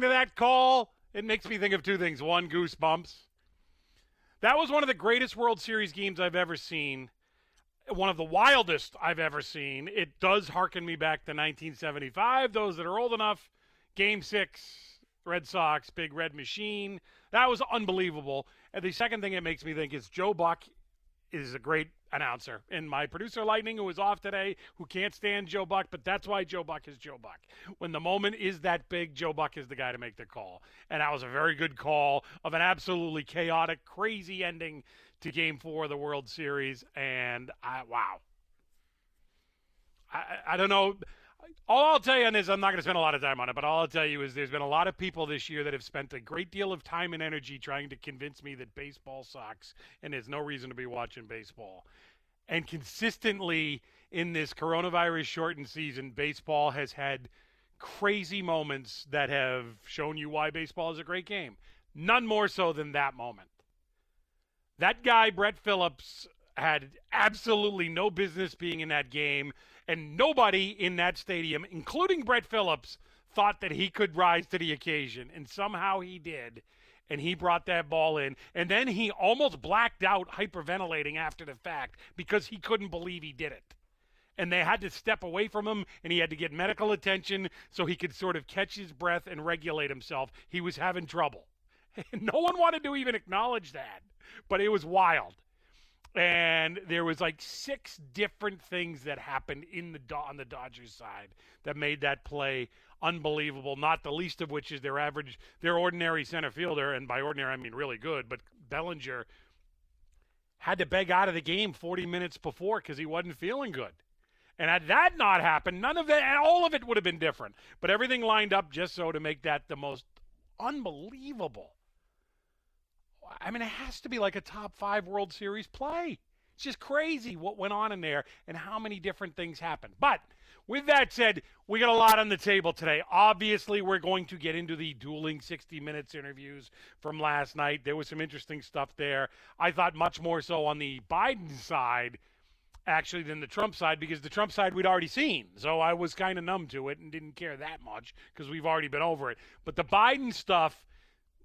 to that call, it makes me think of two things. One, goosebumps. That was one of the greatest World Series games I've ever seen. One of the wildest I've ever seen. It does harken me back to 1975. Those that are old enough, Game Six, Red Sox, Big Red Machine. That was unbelievable. And the second thing it makes me think is Joe Buck is a great announcer. And my producer Lightning, who is off today, who can't stand Joe Buck, but that's why Joe Buck is Joe Buck. When the moment is that big, Joe Buck is the guy to make the call. And that was a very good call of an absolutely chaotic, crazy ending to Game Four of the World Series. And I, wow, I, I don't know. All I'll tell you on this, I'm not going to spend a lot of time on it, but all I'll tell you is there's been a lot of people this year that have spent a great deal of time and energy trying to convince me that baseball sucks and there's no reason to be watching baseball. And consistently in this coronavirus shortened season, baseball has had crazy moments that have shown you why baseball is a great game. None more so than that moment. That guy, Brett Phillips, had absolutely no business being in that game, and nobody in that stadium, including Brett Phillips, thought that he could rise to the occasion, and somehow he did. And he brought that ball in, and then he almost blacked out, hyperventilating after the fact because he couldn't believe he did it. And they had to step away from him, and he had to get medical attention so he could sort of catch his breath and regulate himself. He was having trouble. no one wanted to even acknowledge that, but it was wild and there was like six different things that happened in the on the Dodgers side that made that play unbelievable. Not the least of which is their average, their ordinary center fielder, and by ordinary I mean really good, but Bellinger had to beg out of the game 40 minutes before because he wasn't feeling good. And had that not happened, none of that, all of it would have been different. But everything lined up just so to make that the most unbelievable I mean, it has to be like a top five World Series play. It's just crazy what went on in there and how many different things happened. But with that said, we got a lot on the table today. Obviously, we're going to get into the dueling 60 minutes interviews from last night. There was some interesting stuff there. I thought much more so on the Biden side, actually, than the Trump side, because the Trump side we'd already seen. So I was kind of numb to it and didn't care that much because we've already been over it. But the Biden stuff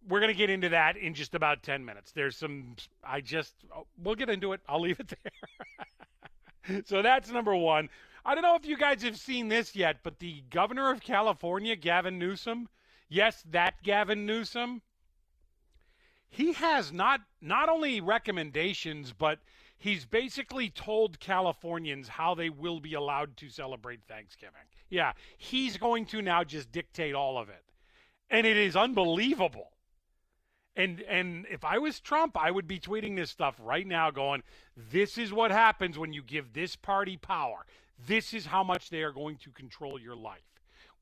we're going to get into that in just about 10 minutes. There's some, I just, oh, we'll get into it. I'll leave it there. so that's number one. I don't know if you guys have seen this yet, but the governor of California, Gavin Newsom, yes, that Gavin Newsom, he has not not only recommendations, but he's basically told Californians how they will be allowed to celebrate Thanksgiving. Yeah, he's going to now just dictate all of it. And it is unbelievable. And and if I was Trump, I would be tweeting this stuff right now going, this is what happens when you give this party power. This is how much they are going to control your life.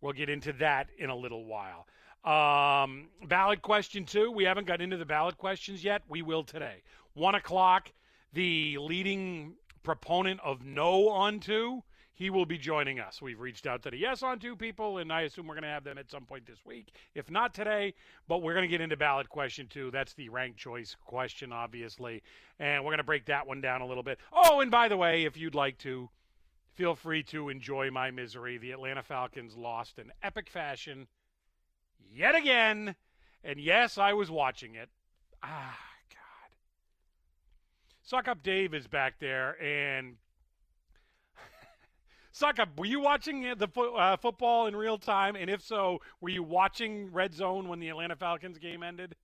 We'll get into that in a little while. Um, ballot question two. We haven't got into the ballot questions yet. We will today. One o'clock. The leading proponent of no on two he will be joining us. We've reached out to the Yes on Two people, and I assume we're going to have them at some point this week, if not today. But we're going to get into ballot question two. That's the ranked choice question, obviously, and we're going to break that one down a little bit. Oh, and by the way, if you'd like to, feel free to enjoy my misery. The Atlanta Falcons lost in epic fashion yet again, and yes, I was watching it. Ah, God. Suck up Dave is back there, and Suck up. Were you watching the fo- uh, football in real time? And if so, were you watching Red Zone when the Atlanta Falcons game ended?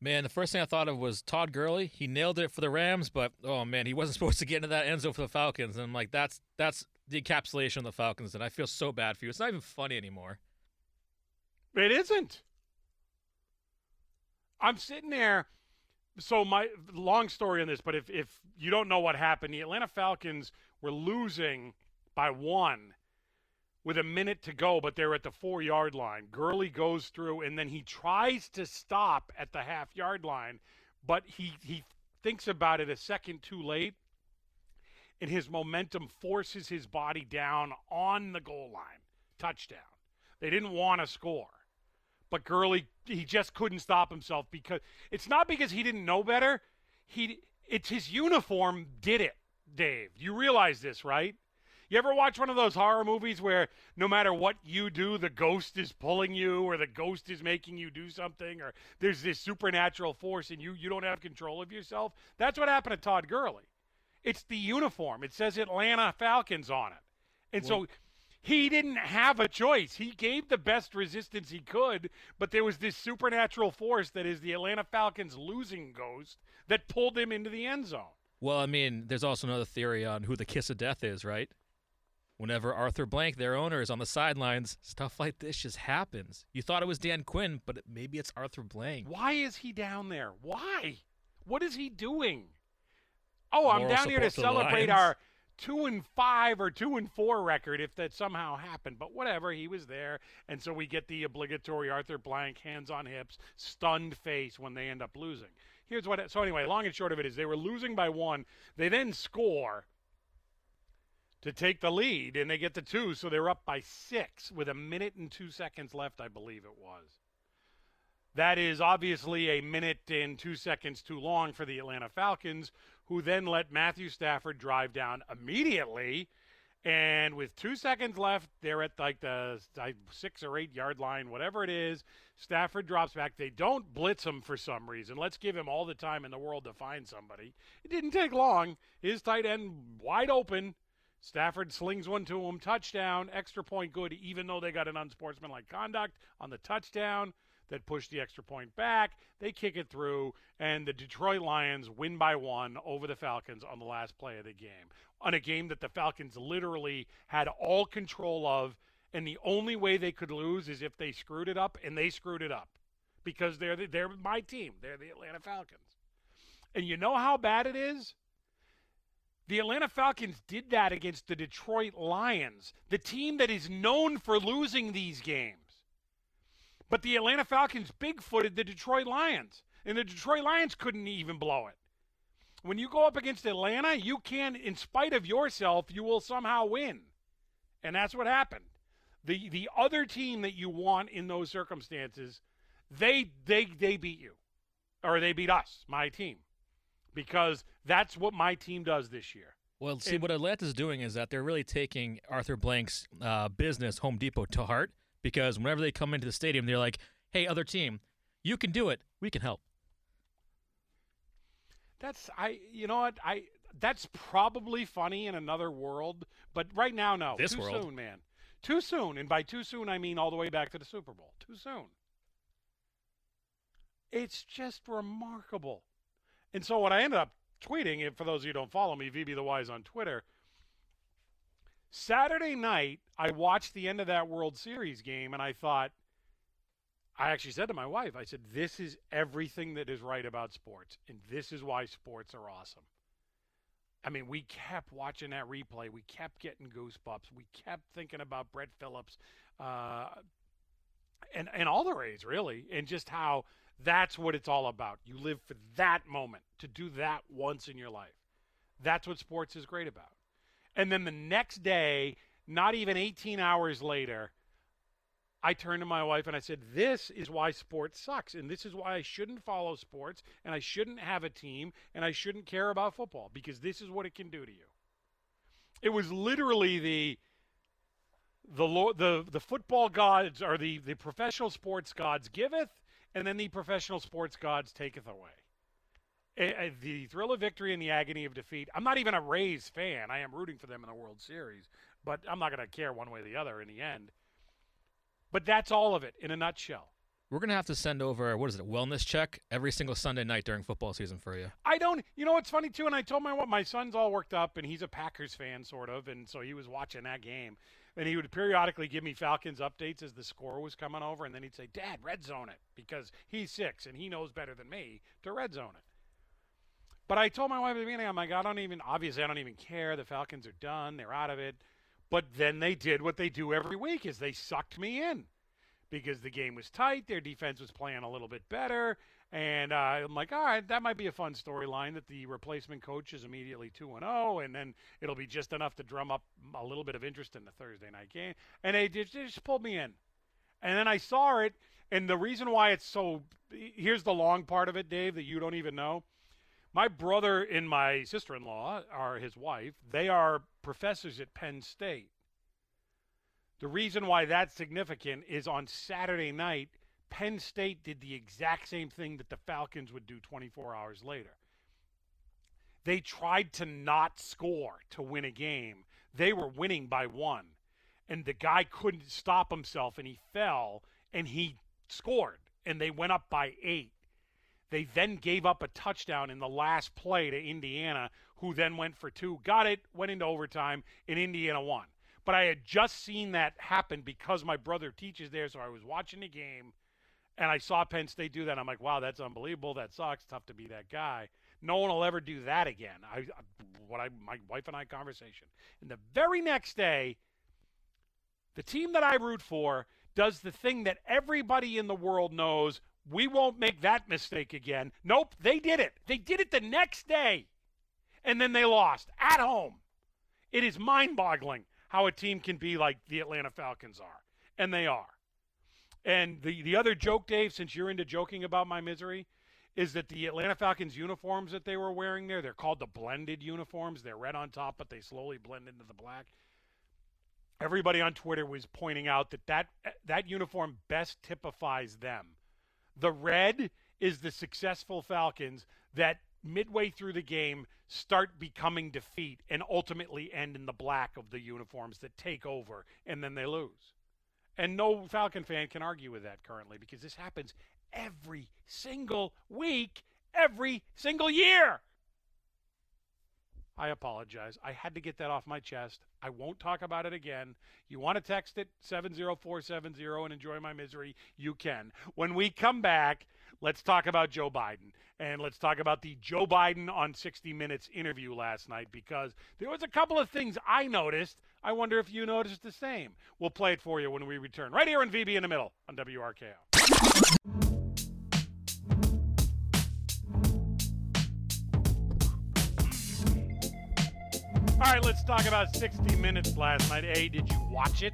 Man, the first thing I thought of was Todd Gurley. He nailed it for the Rams, but oh man, he wasn't supposed to get into that end zone for the Falcons. And I'm like, that's that's the encapsulation of the Falcons, and I feel so bad for you. It's not even funny anymore. It isn't. I'm sitting there. So my long story on this, but if if you don't know what happened, the Atlanta Falcons were losing by one with a minute to go, but they're at the four yard line. Gurley goes through and then he tries to stop at the half yard line, but he, he thinks about it a second too late, and his momentum forces his body down on the goal line. Touchdown. They didn't want to score. But Gurley, he just couldn't stop himself because it's not because he didn't know better. He, it's his uniform did it, Dave. You realize this, right? You ever watch one of those horror movies where no matter what you do, the ghost is pulling you or the ghost is making you do something or there's this supernatural force and you you don't have control of yourself? That's what happened to Todd Gurley. It's the uniform. It says Atlanta Falcons on it. And so he didn't have a choice. He gave the best resistance he could, but there was this supernatural force that is the Atlanta Falcons losing ghost that pulled him into the end zone. Well, I mean, there's also another theory on who the kiss of death is, right? Whenever Arthur Blank, their owner, is on the sidelines, stuff like this just happens. You thought it was Dan Quinn, but maybe it's Arthur Blank. Why is he down there? Why? What is he doing? Oh, I'm down here to to celebrate our two and five or two and four record if that somehow happened. But whatever, he was there, and so we get the obligatory Arthur Blank hands on hips, stunned face when they end up losing. Here's what. So anyway, long and short of it is they were losing by one. They then score to take the lead, and they get the two, so they're up by six with a minute and two seconds left, I believe it was. That is obviously a minute and two seconds too long for the Atlanta Falcons, who then let Matthew Stafford drive down immediately. And with two seconds left, they're at like the six or eight yard line, whatever it is. Stafford drops back. They don't blitz him for some reason. Let's give him all the time in the world to find somebody. It didn't take long. His tight end wide open. Stafford slings one to him, touchdown, extra point good, even though they got an unsportsmanlike conduct on the touchdown that pushed the extra point back. They kick it through, and the Detroit Lions win by one over the Falcons on the last play of the game. On a game that the Falcons literally had all control of, and the only way they could lose is if they screwed it up, and they screwed it up because they're the, they're my team. They're the Atlanta Falcons, and you know how bad it is. The Atlanta Falcons did that against the Detroit Lions, the team that is known for losing these games. But the Atlanta Falcons bigfooted the Detroit Lions, and the Detroit Lions couldn't even blow it. When you go up against Atlanta, you can, in spite of yourself, you will somehow win. And that's what happened. The the other team that you want in those circumstances, they they they beat you. Or they beat us, my team. Because that's what my team does this year. Well, see, what Atlanta's doing is that they're really taking Arthur Blank's uh, business, Home Depot, to heart because whenever they come into the stadium, they're like, hey, other team, you can do it. We can help. That's I you know what I that's probably funny in another world, but right now no. This too world. soon, man. Too soon, and by too soon I mean all the way back to the Super Bowl. Too soon. It's just remarkable. And so what I ended up tweeting, and for those of you who don't follow me, VB the Wise on Twitter. Saturday night, I watched the end of that World Series game, and I thought, I actually said to my wife, I said, this is everything that is right about sports, and this is why sports are awesome. I mean, we kept watching that replay. We kept getting goosebumps. We kept thinking about Brett Phillips, uh, and and all the Rays really, and just how that's what it's all about. You live for that moment to do that once in your life. That's what sports is great about. And then the next day, not even 18 hours later, I turned to my wife and I said, This is why sports sucks. And this is why I shouldn't follow sports and I shouldn't have a team and I shouldn't care about football because this is what it can do to you. It was literally the the the the football gods or the the professional sports gods giveth, and then the professional sports gods taketh away. The thrill of victory and the agony of defeat. I'm not even a Rays fan. I am rooting for them in the World Series, but I'm not going to care one way or the other in the end. But that's all of it in a nutshell. We're going to have to send over, what is it, a wellness check every single Sunday night during football season for you. I don't. You know what's funny too? And I told my my son's all worked up, and he's a Packers fan, sort of, and so he was watching that game, and he would periodically give me Falcons updates as the score was coming over, and then he'd say, "Dad, red zone it," because he's six and he knows better than me to red zone it. But I told my wife at the beginning, I'm like, I don't even. Obviously, I don't even care. The Falcons are done. They're out of it. But then they did what they do every week is they sucked me in because the game was tight, their defense was playing a little bit better, and uh, I'm like, all right, that might be a fun storyline that the replacement coach is immediately 2 and 0 and then it'll be just enough to drum up a little bit of interest in the Thursday night game. And they just, they just pulled me in. And then I saw it and the reason why it's so here's the long part of it, Dave, that you don't even know. My brother and my sister-in-law are his wife. They are professors at Penn State. The reason why that's significant is on Saturday night, Penn State did the exact same thing that the Falcons would do 24 hours later. They tried to not score to win a game. They were winning by one, and the guy couldn't stop himself, and he fell, and he scored, and they went up by eight. They then gave up a touchdown in the last play to Indiana, who then went for two, got it, went into overtime, and Indiana won. But I had just seen that happen because my brother teaches there, so I was watching the game and I saw Penn State do that. I'm like, wow, that's unbelievable. That sucks. Tough to be that guy. No one will ever do that again. I, what I, my wife and I conversation. And the very next day, the team that I root for does the thing that everybody in the world knows we won't make that mistake again. Nope, they did it. They did it the next day. And then they lost at home. It is mind boggling how a team can be like the Atlanta Falcons are. And they are. And the, the other joke, Dave, since you're into joking about my misery, is that the Atlanta Falcons uniforms that they were wearing there, they're called the blended uniforms. They're red on top, but they slowly blend into the black everybody on Twitter was pointing out that that, that uniform best typifies them. The red is the successful Falcons that midway through the game start becoming defeat and ultimately end in the black of the uniforms that take over and then they lose. And no Falcon fan can argue with that currently because this happens every single week, every single year. I apologize. I had to get that off my chest. I won't talk about it again. You want to text it 70470 and enjoy my misery? You can. When we come back, let's talk about Joe Biden. And let's talk about the Joe Biden on 60 Minutes interview last night because there was a couple of things I noticed. I wonder if you noticed the same. We'll play it for you when we return. Right here on VB in the Middle on WRKO. All right, let's talk about 60 Minutes last night. A, did you watch it?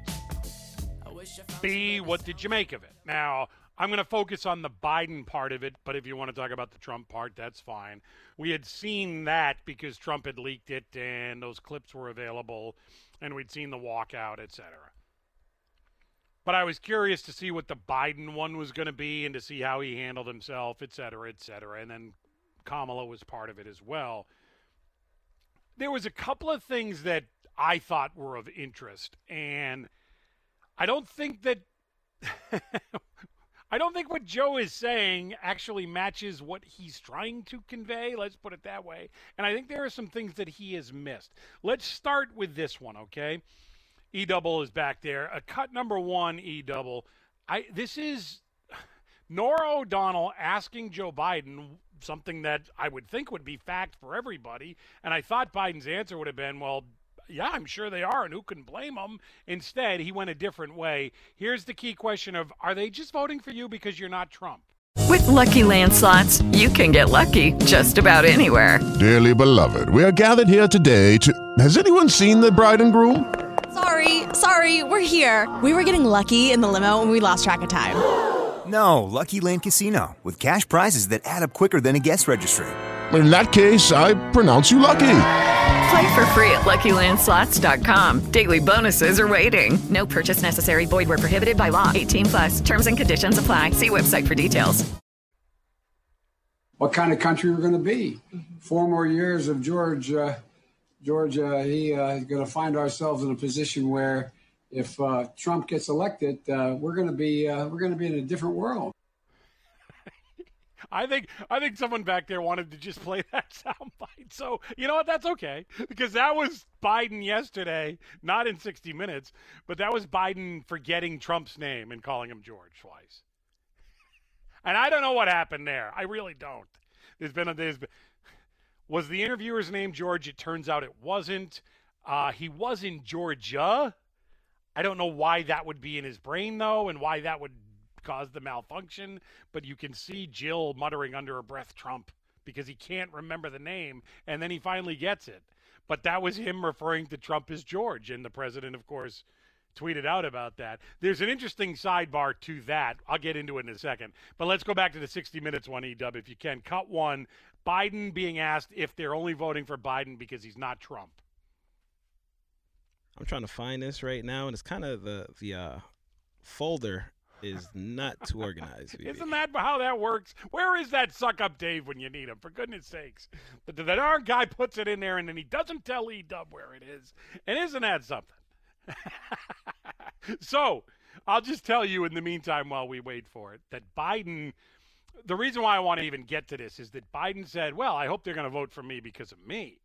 B, what did you make of it? Now, I'm going to focus on the Biden part of it, but if you want to talk about the Trump part, that's fine. We had seen that because Trump had leaked it and those clips were available, and we'd seen the walkout, etc. But I was curious to see what the Biden one was going to be and to see how he handled himself, etc., cetera, et cetera. And then Kamala was part of it as well there was a couple of things that I thought were of interest, and I don't think that I don't think what Joe is saying actually matches what he's trying to convey. Let's put it that way. And I think there are some things that he has missed. Let's start with this one, okay? E double is back there. A cut number one, E double. I this is Norah O'Donnell asking Joe Biden something that I would think would be fact for everybody. And I thought Biden's answer would have been, well, yeah, I'm sure they are, and who can blame them? Instead, he went a different way. Here's the key question of are they just voting for you because you're not Trump? With lucky landslots, you can get lucky just about anywhere. Dearly beloved, we are gathered here today to. Has anyone seen the bride and groom? Sorry, sorry, we're here. We were getting lucky in the limo and we lost track of time. No, Lucky Land Casino, with cash prizes that add up quicker than a guest registry. In that case, I pronounce you lucky. Play for free at LuckyLandSlots.com. Daily bonuses are waiting. No purchase necessary. Void where prohibited by law. 18 plus. Terms and conditions apply. See website for details. What kind of country we're going to be? Four more years of George. Uh, George, uh, he uh, going to find ourselves in a position where if uh, Trump gets elected, uh, we're going to be uh, we're going to be in a different world. I think I think someone back there wanted to just play that soundbite. So you know what? That's okay because that was Biden yesterday, not in 60 Minutes, but that was Biden forgetting Trump's name and calling him George twice. And I don't know what happened there. I really don't. There's been a there's been, was the interviewer's name George? It turns out it wasn't. Uh, he was in Georgia. I don't know why that would be in his brain, though, and why that would cause the malfunction. But you can see Jill muttering under her breath Trump because he can't remember the name, and then he finally gets it. But that was him referring to Trump as George, and the president, of course, tweeted out about that. There's an interesting sidebar to that. I'll get into it in a second. But let's go back to the 60 Minutes one, Edub, if you can. Cut one Biden being asked if they're only voting for Biden because he's not Trump. I'm trying to find this right now, and it's kind of the the uh, folder is not too organized. Isn't that how that works? Where is that suck up Dave when you need him? For goodness sakes, the, the darn guy puts it in there, and then he doesn't tell E Dub where it is. And isn't that something? so I'll just tell you in the meantime while we wait for it that Biden. The reason why I want to even get to this is that Biden said, "Well, I hope they're going to vote for me because of me."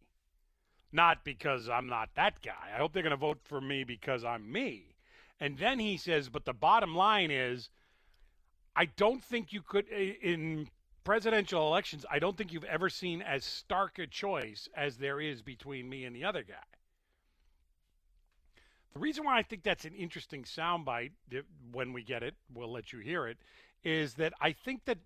not because I'm not that guy. I hope they're going to vote for me because I'm me. And then he says, but the bottom line is, I don't think you could, in presidential elections, I don't think you've ever seen as stark a choice as there is between me and the other guy. The reason why I think that's an interesting soundbite, when we get it, we'll let you hear it, is that I think that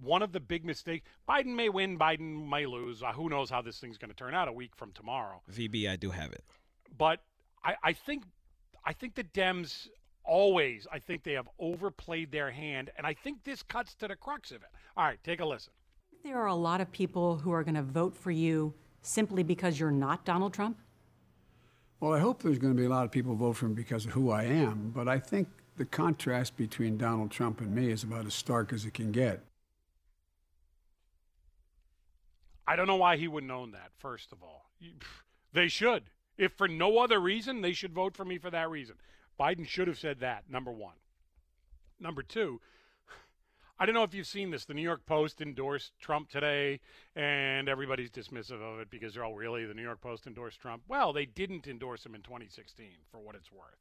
one of the big mistakes. Biden may win, Biden may lose. Uh, who knows how this thing's going to turn out a week from tomorrow? VB, I do have it, but I, I think I think the Dems always I think they have overplayed their hand, and I think this cuts to the crux of it. All right, take a listen. There are a lot of people who are going to vote for you simply because you're not Donald Trump. Well, I hope there's going to be a lot of people vote for him because of who I am, but I think the contrast between Donald Trump and me is about as stark as it can get. I don't know why he wouldn't own that, first of all. They should. If for no other reason, they should vote for me for that reason. Biden should have said that, number one. Number two, I don't know if you've seen this. The New York Post endorsed Trump today, and everybody's dismissive of it because they're all really the New York Post endorsed Trump. Well, they didn't endorse him in 2016, for what it's worth.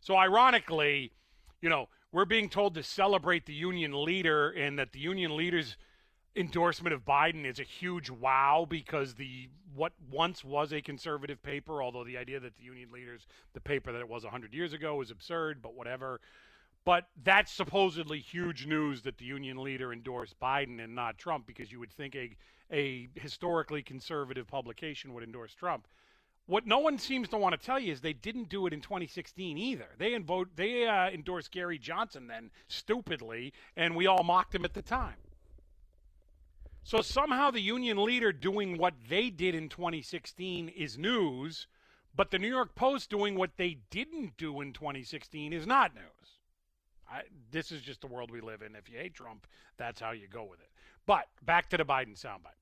So, ironically, you know, we're being told to celebrate the Union Leader and that the Union Leaders endorsement of Biden is a huge wow because the what once was a conservative paper, although the idea that the Union Leaders, the paper that it was 100 years ago, was absurd, but whatever. But that's supposedly huge news that the Union Leader endorsed Biden and not Trump because you would think a, a historically conservative publication would endorse Trump. What no one seems to want to tell you is they didn't do it in 2016 either. They, invo- they uh, endorsed Gary Johnson then stupidly, and we all mocked him at the time. So somehow the Union Leader doing what they did in 2016 is news, but the New York Post doing what they didn't do in 2016 is not news. I, this is just the world we live in. If you hate Trump, that's how you go with it. But back to the Biden soundbite.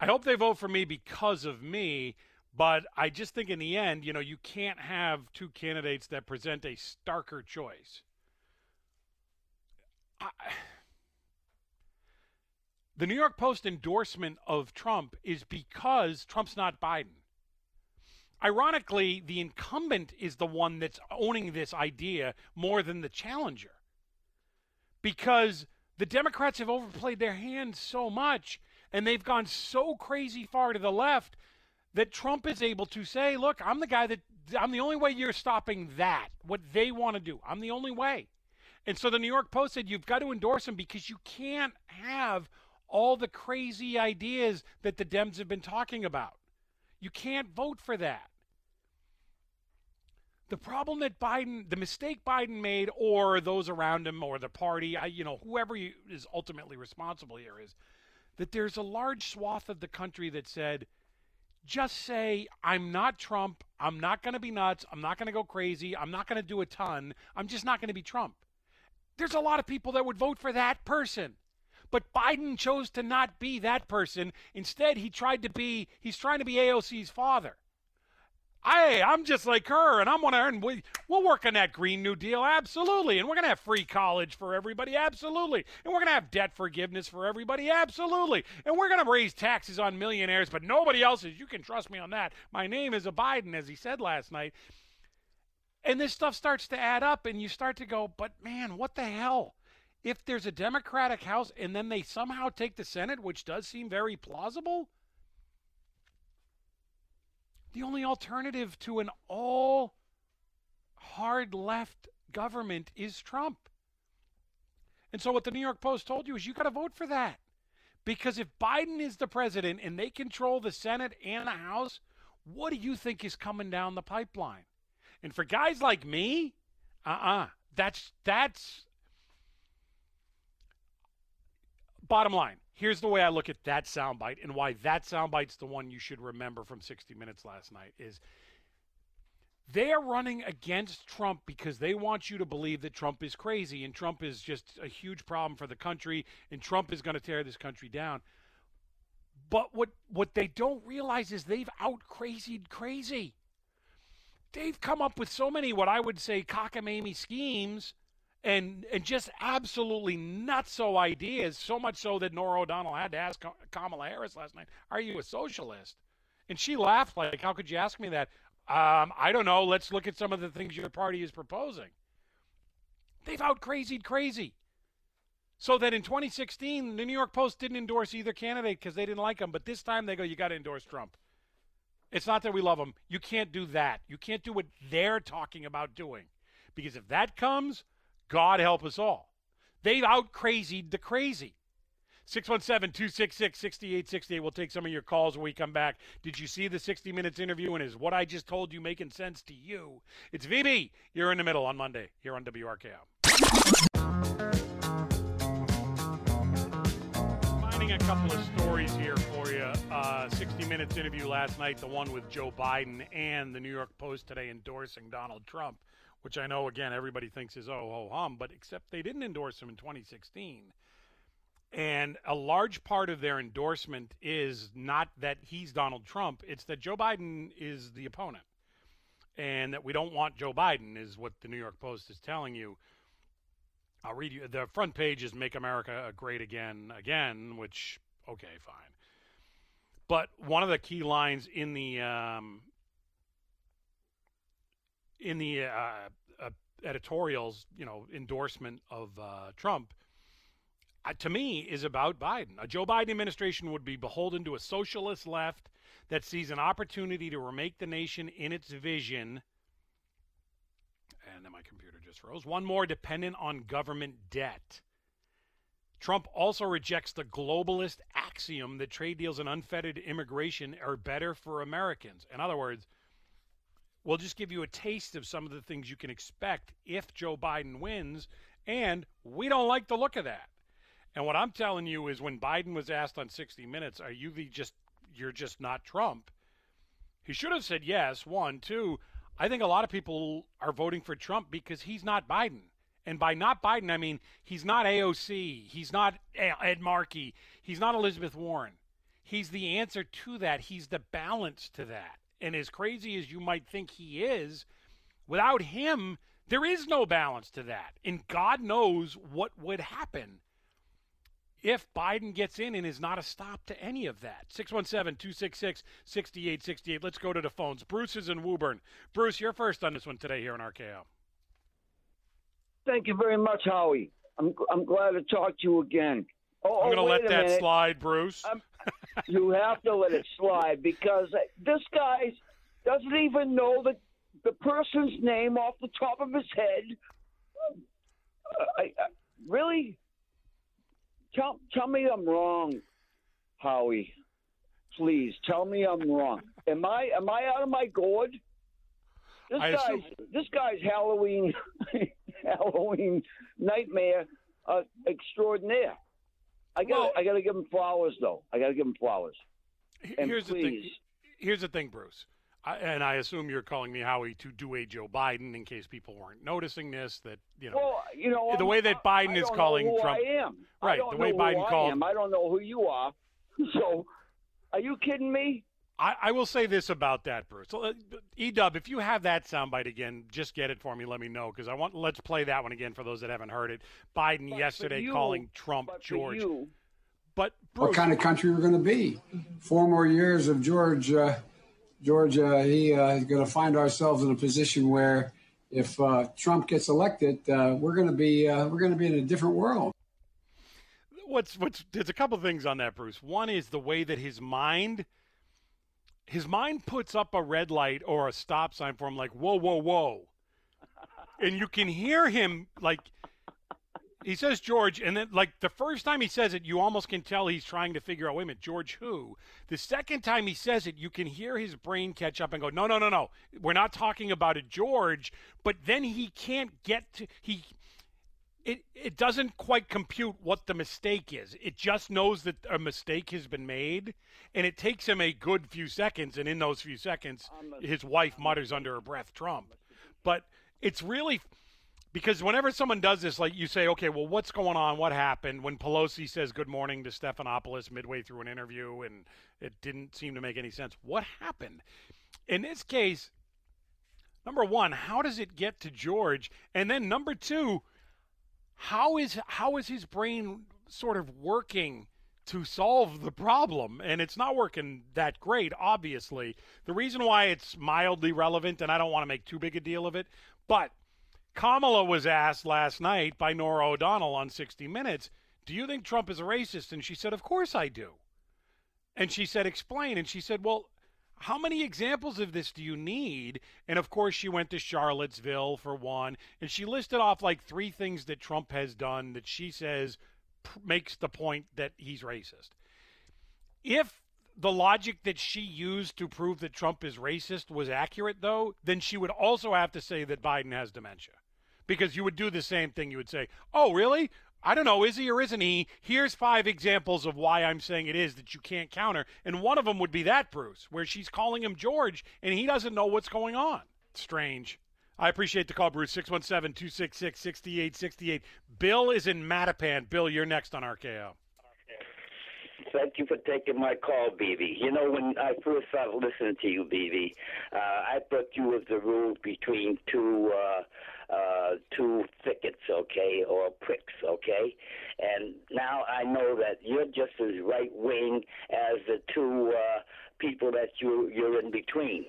I hope they vote for me because of me, but I just think in the end, you know, you can't have two candidates that present a starker choice. I, the New York Post endorsement of Trump is because Trump's not Biden. Ironically, the incumbent is the one that's owning this idea more than the challenger. Because the Democrats have overplayed their hand so much and they've gone so crazy far to the left that Trump is able to say, look, I'm the guy that I'm the only way you're stopping that, what they want to do. I'm the only way. And so the New York Post said, you've got to endorse him because you can't have all the crazy ideas that the Dems have been talking about. You can't vote for that. The problem that Biden, the mistake Biden made, or those around him, or the party, I, you know, whoever is ultimately responsible here, is that there's a large swath of the country that said, just say, I'm not Trump. I'm not going to be nuts. I'm not going to go crazy. I'm not going to do a ton. I'm just not going to be Trump. There's a lot of people that would vote for that person. But Biden chose to not be that person. Instead, he tried to be, he's trying to be AOC's father. I, I'm just like her, and I'm going to earn. We, we'll work on that Green New Deal, absolutely. And we're going to have free college for everybody, absolutely. And we're going to have debt forgiveness for everybody, absolutely. And we're going to raise taxes on millionaires, but nobody else's. You can trust me on that. My name is a Biden, as he said last night. And this stuff starts to add up, and you start to go, but man, what the hell? If there's a Democratic House and then they somehow take the Senate, which does seem very plausible, The only alternative to an all hard left government is Trump. And so what the New York Post told you is you got to vote for that. Because if Biden is the president and they control the Senate and the House, what do you think is coming down the pipeline? And for guys like me, uh-uh. That's that's bottom line. Here's the way I look at that soundbite and why that soundbite's the one you should remember from 60 Minutes last night is they are running against Trump because they want you to believe that Trump is crazy and Trump is just a huge problem for the country and Trump is going to tear this country down. But what what they don't realize is they've out crazied crazy. They've come up with so many what I would say cockamamie schemes and and just absolutely nutso ideas. So much so that Norah O'Donnell had to ask Kamala Harris last night, "Are you a socialist?" And she laughed like, "How could you ask me that?" Um, I don't know. Let's look at some of the things your party is proposing. They've out crazied crazy. So that in 2016, the New York Post didn't endorse either candidate because they didn't like them. But this time they go, you got to endorse Trump. It's not that we love them. You can't do that. You can't do what they're talking about doing. Because if that comes, God help us all. They've out crazied the crazy. 617 266 6868. We'll take some of your calls when we come back. Did you see the 60 Minutes interview? And is what I just told you making sense to you? It's VB. You're in the middle on Monday here on WRKO. Finding a couple of stories here for you. Uh, 60 Minutes interview last night, the one with Joe Biden and the New York Post today endorsing Donald Trump, which I know, again, everybody thinks is oh ho hum, but except they didn't endorse him in 2016. And a large part of their endorsement is not that he's Donald Trump, it's that Joe Biden is the opponent. And that we don't want Joe Biden, is what the New York Post is telling you. I'll read you. The front page is Make America Great Again, again, which, okay, fine. But one of the key lines in the um, in the uh, uh, editorials, you know, endorsement of uh, Trump uh, to me, is about Biden. A Joe Biden administration would be beholden to a socialist left that sees an opportunity to remake the nation in its vision. And then my computer just froze. One more dependent on government debt. Trump also rejects the globalist axiom that trade deals and unfettered immigration are better for Americans. In other words, we'll just give you a taste of some of the things you can expect if Joe Biden wins, and we don't like the look of that. And what I'm telling you is when Biden was asked on 60 Minutes, are you the just, you're just not Trump? He should have said yes, one. Two, I think a lot of people are voting for Trump because he's not Biden. And by not Biden, I mean he's not AOC, he's not eh, Ed Markey, he's not Elizabeth Warren. He's the answer to that. He's the balance to that. And as crazy as you might think he is, without him, there is no balance to that. And God knows what would happen if Biden gets in and is not a stop to any of that. 617 266 6868. Let's go to the phones. Bruce is in Woburn. Bruce, you're first on this one today here in RKO. Thank you very much, Howie. I'm, I'm glad to talk to you again. Oh, I'm going to oh, let that minute. slide, Bruce. Um, you have to let it slide because this guy doesn't even know the, the person's name off the top of his head. I, I, really? Tell, tell me I'm wrong, Howie. Please tell me I'm wrong. Am I am I out of my gourd? This I guy's assume- this guy's Halloween Halloween nightmare uh, extraordinaire. I got Well- I got to give him flowers though. I got to give him flowers. And Here's the thing. please. Here's the thing, Bruce. I, and I assume you're calling me Howie to do a Joe Biden in case people weren't noticing this. That you know, Well, you know the I'm- way that Biden I is calling Trump, I am. Right? don't The way Biden who I called. am. I don't know who you are. So, are you kidding me? I, I will say this about that, Bruce. So, uh, Edub, if you have that soundbite again, just get it for me. Let me know because I want. Let's play that one again for those that haven't heard it. Biden But yesterday you- calling Trump but George. you, But Bruce, what kind of country we're going to be. Four more years of George, uh, George, uh, he uh, is going to find ourselves in a position where, if uh, Trump gets elected, uh, we're going to be uh, we're going to be in a different world. what's what's there's a couple things on that, Bruce. One is the way that his mind his mind puts up a red light or a stop sign for him, like whoa, whoa, whoa, and you can hear him like he says George, and then like the first time he says it, you almost can tell he's trying to figure out. Wait a minute, George who? The second time he says it, you can hear his brain catch up and go, no, no, no, no, we're not talking about a George. But then he can't get to he. It it doesn't quite compute what the mistake is. It just knows that a mistake has been made, and it takes him a good few seconds. And in those few seconds, his wife mutters under her breath, "Trump." But it's really because whenever someone does this, like you say, okay, well, what's going on? What happened? When Pelosi says good morning to Stephanopoulos midway through an interview and it didn't seem to make any sense, what happened? In this case, number one, how does it get to George? And then number two, how is how is his brain sort of working to solve the problem? And it's not working that great, obviously. The reason why it's mildly relevant, and I don't want to make too big a deal of it, but Kamala was asked last night by Norah O'Donnell on 60 Minutes, Do you think Trump is a racist? And she said, Of course I do. And she said, Explain. And she said, Well, how many examples of this do you need? And of course, she went to Charlottesville for one, and she listed off like three things that Trump has done that she says p- makes the point that he's racist. If the logic that she used to prove that Trump is racist was accurate, though, then she would also have to say that Biden has dementia. Because you would do the same thing. You would say, oh, really? I don't know, is he or isn't he? Here's five examples of why I'm saying it is that you can't counter. And one of them would be that, Bruce, where she's calling him George and he doesn't know what's going on. Strange. I appreciate the call, Bruce. 617 266 6868. Bill is in Mattapan. Bill, you're next on RKO. Thank you for taking my call, BB. You know, when I first started listening to you, BB, uh, I thought you was the rule between two uh, uh, two thickets, okay, or pricks, okay. And now I know that you're just as right wing as the two uh, people that you you're in between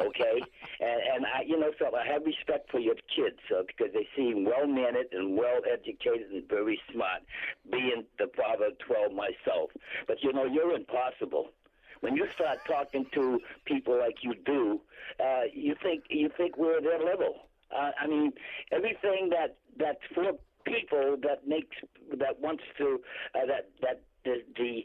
okay? and, and I, you know, so I have respect for your kids uh, because they seem well mannered and well educated and very smart. Being the father of twelve myself, but you know, you're impossible. When you start talking to people like you do, uh, you think you think we're at their level. Uh, I mean, everything that that's for people that makes that wants to uh, that that the, the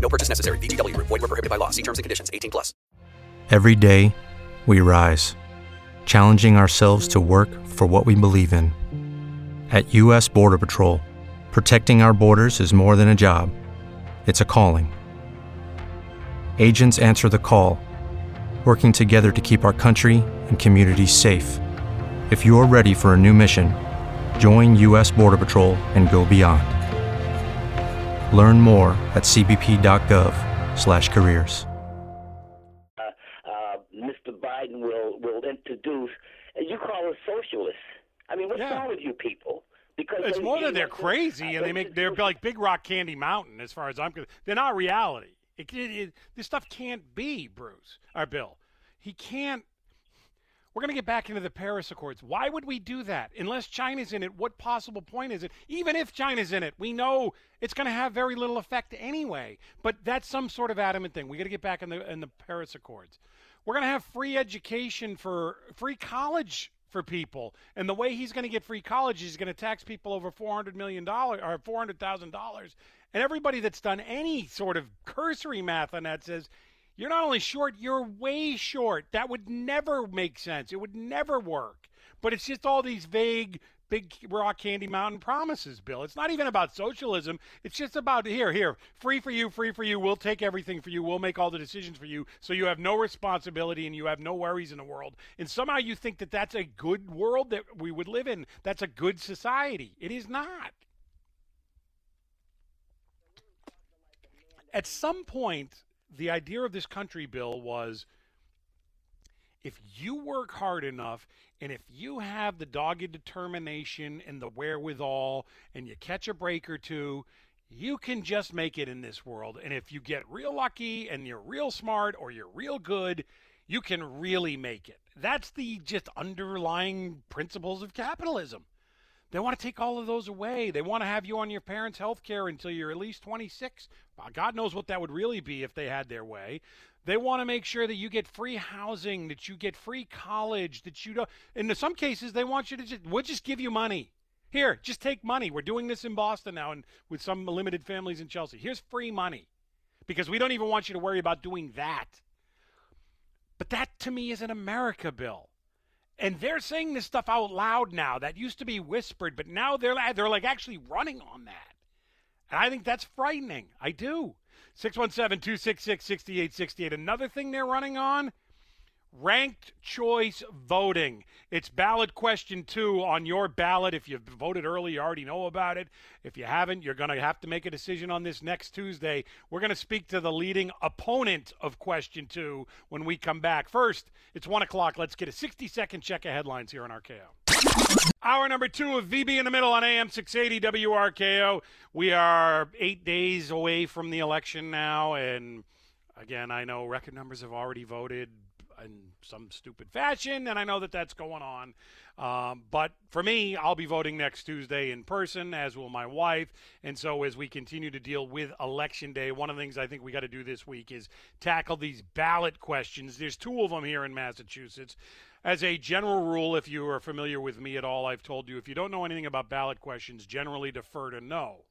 No purchase necessary. VGW. Void were prohibited by law. See terms and conditions. 18 plus. Every day, we rise, challenging ourselves to work for what we believe in. At U.S. Border Patrol, protecting our borders is more than a job, it's a calling. Agents answer the call, working together to keep our country and communities safe. If you are ready for a new mission, join U.S. Border Patrol and go beyond. Learn more at cbp.gov/careers. Uh, uh, Mr. Biden will will introduce. You call us socialists. I mean, what's Yeah. wrong with you people? Because It's they- more they that they're want to- crazy and they make they're like Big Rock Candy Mountain as far as I'm concerned. They're not reality. It, it, it, this stuff can't be Bruce or Bill. He can't. We're going to get back into the Paris Accords. Why would we do that? Unless China's in it, what possible point is it? Even if China's in it, we know it's going to have very little effect anyway. But that's some sort of adamant thing. We got to get back in the in the Paris Accords. We're going to have free education for free college for people. And the way he's going to get free college is he's going to tax people over $400 million or $400,000. And everybody that's done any sort of cursory math on that says you're not only short, you're way short. That would never make sense. It would never work. But it's just all these vague, big rock candy mountain promises, Bill. It's not even about socialism. It's just about here, here, free for you, free for you. We'll take everything for you. We'll make all the decisions for you. So you have no responsibility and you have no worries in the world. And somehow you think that that's a good world that we would live in. That's a good society. It is not. At some point, the idea of this country, Bill, was if you work hard enough and if you have the dogged determination and the wherewithal and you catch a break or two, you can just make it in this world. And if you get real lucky and you're real smart or you're real good, you can really make it. That's the just underlying principles of capitalism. They want to take all of those away. They want to have you on your parents' health care until you're at least 26. God knows what that would really be if they had their way. They want to make sure that you get free housing, that you get free college, that you don't. In some cases, they want you to just, we'll just give you money. Here, just take money. We're doing this in Boston now and with some limited families in Chelsea. Here's free money because we don't even want you to worry about doing that. But that to me is an America bill. And they're saying this stuff out loud now. That used to be whispered, but now they're they're like actually running on that. And I think that's frightening. I do. 617 266 6868. Another thing they're running on ranked choice voting. It's ballot question two on your ballot. If you've voted early, you already know about it. If you haven't, you're going to have to make a decision on this next Tuesday. We're going to speak to the leading opponent of question two when we come back. First, it's one o'clock. Let's get a 60 second check of headlines here on RKO. Hour number two of VB in the middle on AM 680 WRKO. We are eight days away from the election now, and again, I know record numbers have already voted in some stupid fashion, and I know that that's going on. Um, but for me, I'll be voting next Tuesday in person, as will my wife. And so, as we continue to deal with Election Day, one of the things I think we got to do this week is tackle these ballot questions. There's two of them here in Massachusetts. As a general rule, if you are familiar with me at all, I've told you if you don't know anything about ballot questions, generally defer to no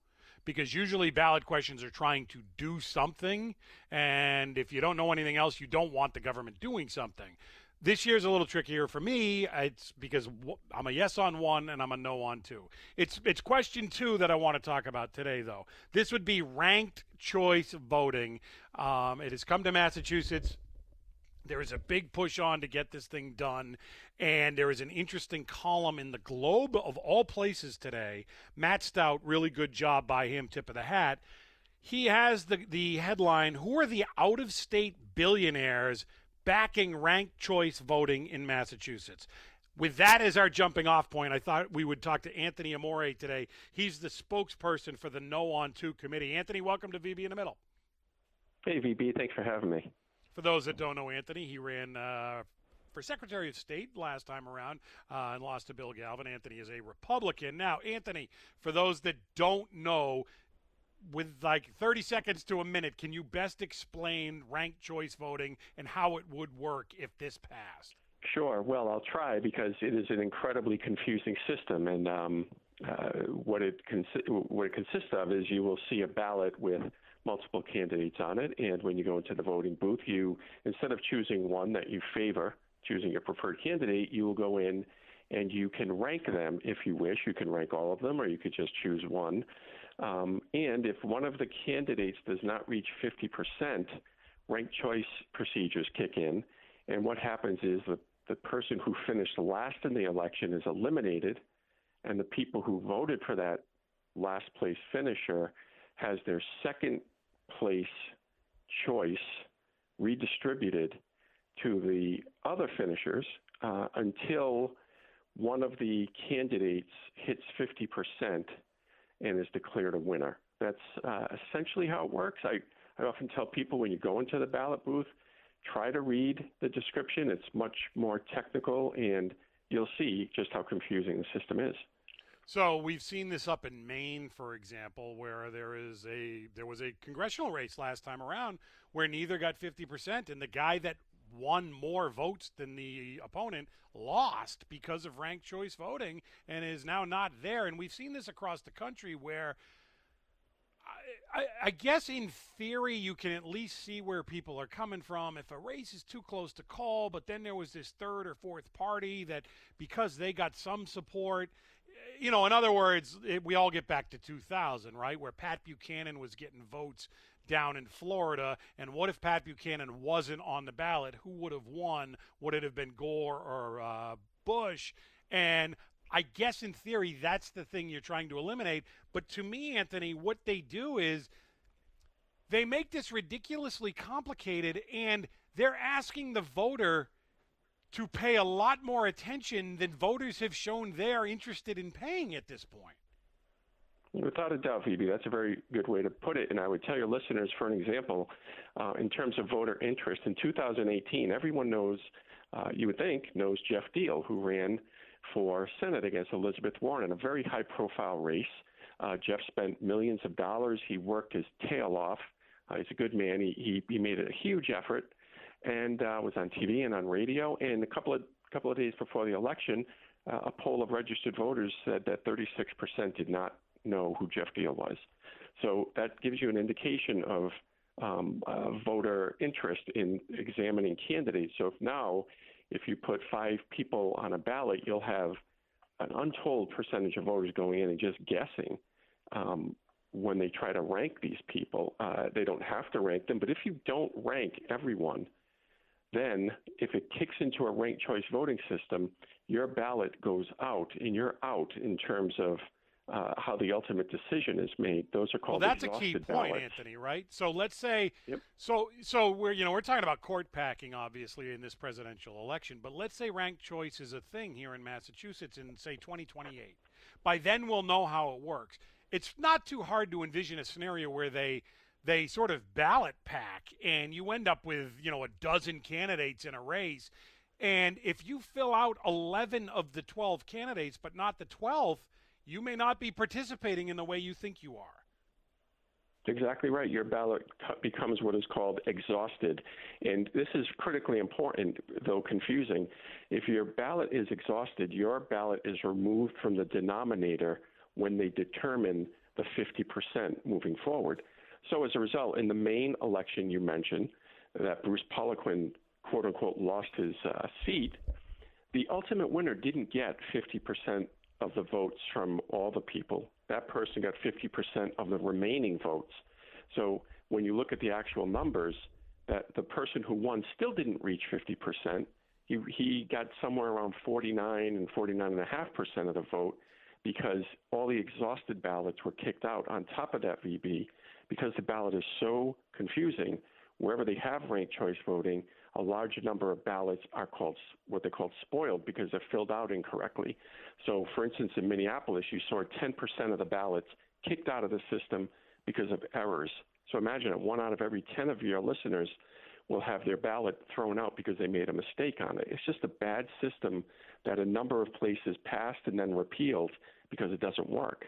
because usually ballot questions are trying to do something. And if you don't know anything else, you don't want the government doing something. This year's a little trickier for me. It's because I'm a yes on one and I'm a no on two. It's it's question two that I want to talk about today, though. This would be ranked choice voting. Um, it has come to Massachusetts. There is a big push on to get this thing done. And there is an interesting column in the Globe of all places today. Matt Stout, really good job by him, tip of the hat. He has the, the headline Who are the out of state billionaires backing ranked choice voting in Massachusetts? With that as our jumping off point, I thought we would talk to Anthony Amore today. He's the spokesperson for the No on Two committee. Anthony, welcome to VB in the Middle. Hey, VB. Thanks for having me. For those that don't know Anthony, he ran uh, for Secretary of State last time around uh, and lost to Bill Galvin. Anthony is a Republican. Now, Anthony, for those that don't know, with like 30 seconds to a minute, can you best explain ranked choice voting and how it would work if this passed? Sure. Well, I'll try because it is an incredibly confusing system, and um, uh, what it what it consists of is you will see a ballot with multiple candidates on it. And when you go into the voting booth, you instead of choosing one that you favor, choosing your preferred candidate, you will go in and you can rank them if you wish. You can rank all of them, or you could just choose one. Um, and if one of the candidates does not reach 50%, ranked choice procedures kick in. And what happens is the, the person who finished last in the election is eliminated, and the people who voted for that last place finisher has their second place choice redistributed to the other finishers uh, until one of the candidates hits 50% and is declared a winner. That's uh, essentially how it works. I, I often tell people when you go into the ballot booth, try to read the description. It's much more technical, and you'll see just how confusing the system is. So we've seen this up in Maine, for example, where there is a there was a congressional race last time around where neither got fifty percent, and the guy that won more votes than the opponent lost because of ranked choice voting and is now not there. And we've seen this across the country where. I, I, guess in theory you can at least see where people are coming from if a race is too close to call but then there was this third or fourth party that because they got some support you know, in other words, it, we all get back to 2000, right, where Pat Buchanan was getting votes down in Florida. And what if Pat Buchanan wasn't on the ballot? Who would have won? Would it have been Gore or uh, Bush? And I guess in theory, that's the thing you're trying to eliminate. But to me, Anthony, what they do is they make this ridiculously complicated and they're asking the voter to pay a lot more attention than voters have shown they're interested in paying at this point. Without a doubt, VB, that's a very good way to put it. And I would tell your listeners, for an example, uh, in terms of voter interest, in 2018, everyone knows, uh, you would think, knows Geoff Diehl, who ran for Senate against Elizabeth Warren in a very high profile race. Uh, Jeff spent millions of dollars. He worked his tail off. Uh, he's a good man. He, he, he made a huge effort and uh, was on TV and on radio. And a couple of couple of days before the election, uh, a poll of registered voters said that 36% did not know who Geoff Diehl was. So that gives you an indication of um, uh, voter interest in examining candidates. So if now, if you put five people on a ballot, you'll have an untold percentage of voters going in and just guessing. Um, when they try to rank these people, uh, they don't have to rank them. But if you don't rank everyone, then if it kicks into a ranked choice voting system, your ballot goes out, and you're out in terms of uh, how the ultimate decision is made. Those are called well, that's a key point, ballots. Anthony. Right? So let's say, Yep. so so we're you know we're talking about court packing, obviously, in this presidential election. But let's say ranked choice is a thing here in Massachusetts in say 2028. By then, we'll know how it works. It's not too hard to envision a scenario where they they sort of ballot pack and you end up with you know a dozen candidates in a race and if you fill out 11 of the 12 candidates but not the 12th you may not be participating in the way you think you are Exactly right. Your ballot becomes what is called exhausted. And this is critically important, though confusing. If your ballot is exhausted, your ballot is removed from the denominator when they determine the 50% moving forward. So as a result, in the Maine election you mentioned, that Bruce Poliquin, quote unquote, lost his uh, seat, the ultimate winner didn't get 50% of the votes from all the people. That person got 50% of the remaining votes. So when you look at the actual numbers, that the person who won still didn't reach 50%. He, he got somewhere around 49 and 49.5% of the vote because all the exhausted ballots were kicked out. On top of that, VB, because the ballot is so confusing, wherever they have ranked choice voting, a large number of ballots are called what they call spoiled because they're filled out incorrectly. So, for instance, in Minneapolis, you saw 10% of the ballots kicked out of the system because of errors. So imagine it, one out of every 10 of your listeners will have their ballot thrown out because they made a mistake on it. It's just a bad system that a number of places passed and then repealed because it doesn't work.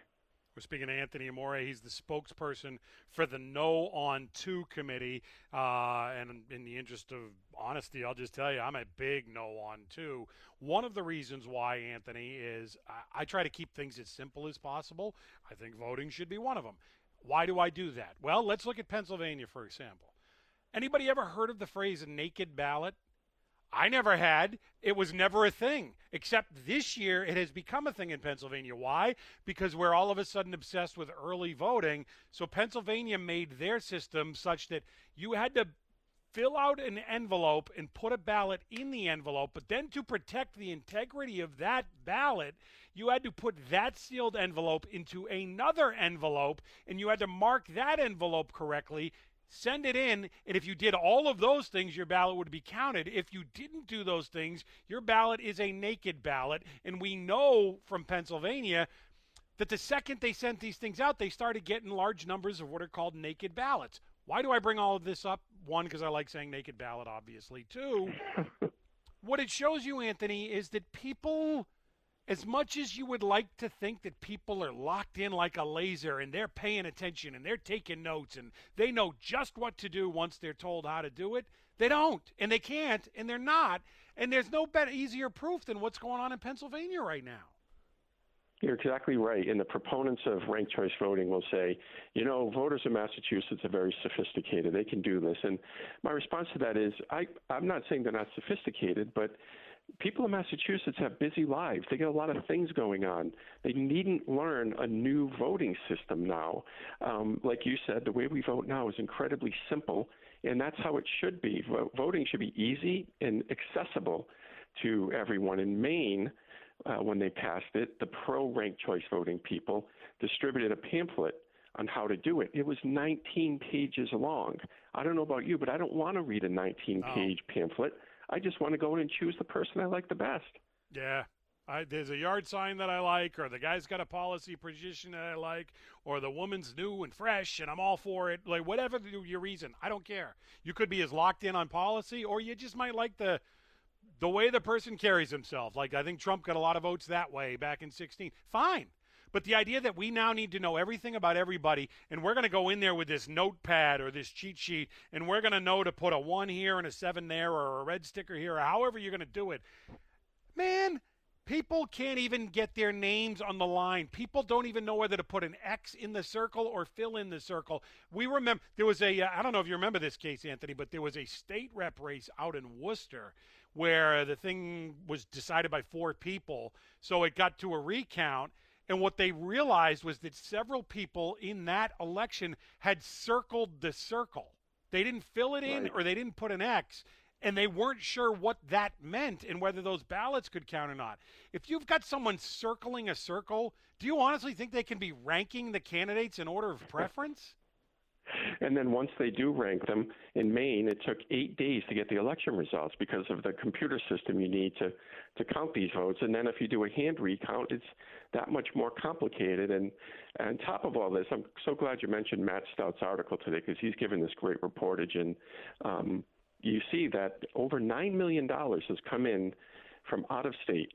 We're speaking to Anthony Amore. He's the spokesperson for the No on Two committee. Uh, and in the interest of honesty, I'll just tell you, I'm a big No on Two. One of the reasons why, Anthony, is I, I try to keep things as simple as possible. I think voting should be one of them. Why do I do that? Well, let's look at Pennsylvania, for example. Anybody ever heard of the phrase naked ballot? I never had. It was never a thing. Except this year, it has become a thing in Pennsylvania. Why? Because we're all of a sudden obsessed with early voting. So Pennsylvania made their system such that you had to fill out an envelope and put a ballot in the envelope, but then to protect the integrity of that ballot, you had to put that sealed envelope into another envelope and you had to mark that envelope correctly send it in, and if you did all of those things, your ballot would be counted. If you didn't do those things, your ballot is a naked ballot. And we know from Pennsylvania that the second they sent these things out, they started getting large numbers of what are called naked ballots. Why do I bring all of this up? One, because I like saying naked ballot, obviously. Two, what it shows you, Anthony, is that people as much as you would like to think that people are locked in like a laser and they're paying attention and they're taking notes and they know just what to do once they're told how to do it, they don't and they can't and they're not. And there's no better, easier proof than what's going on in Pennsylvania right now. You're exactly right. And the proponents of ranked choice voting will say, you know, voters in Massachusetts are very sophisticated. They can do this. And my response to that is, I, I'm not saying they're not sophisticated, but people in Massachusetts have busy lives. They get a lot of things going on. They needn't learn a new voting system now. Um, like you said, the way we vote now is incredibly simple, and that's how it should be. Vo- voting should be easy and accessible to everyone. In Maine, uh, when they passed it, the pro ranked choice voting people distributed a pamphlet on how to do it. It was 19 pages long. I don't know about you, but I don't want to read a 19 page pamphlet. I just want to go in and choose the person I like the best. Yeah. I, there's a yard sign that I like, or the guy's got a policy position that I like, or the woman's new and fresh, and I'm all for it. Like whatever your reason, I don't care. You could be as locked in on policy, or you just might like the the way the person carries himself. Like I think Trump got a lot of votes that way back in 16. Fine. But the idea that we now need to know everything about everybody and we're going to go in there with this notepad or this cheat sheet and we're going to know to put a 1 here and a 7 there or a red sticker here or however you're going to do it. Man, people can't even get their names on the line. People don't even know whether to put an X in the circle or fill in the circle. We remember there was a uh, I don't know if you remember this case Anthony, but there was a state rep race out in Worcester where the thing was decided by four people. So it got to a recount. And what they realized was that several people in that election had circled the circle. They didn't fill it in Right. or they didn't put an X. And they weren't sure what that meant and whether those ballots could count or not. If you've got someone circling a circle, do you honestly think they can be ranking the candidates in order of preference? And then once they do rank them, in Maine, it took eight days to get the election results because of the computer system you need to, to count these votes. And then if you do a hand recount, it's that much more complicated. And, on top of all this, I'm so glad you mentioned Matt Stout's article today because he's given this great reportage. And um, you see that over $9 million has come in from out of state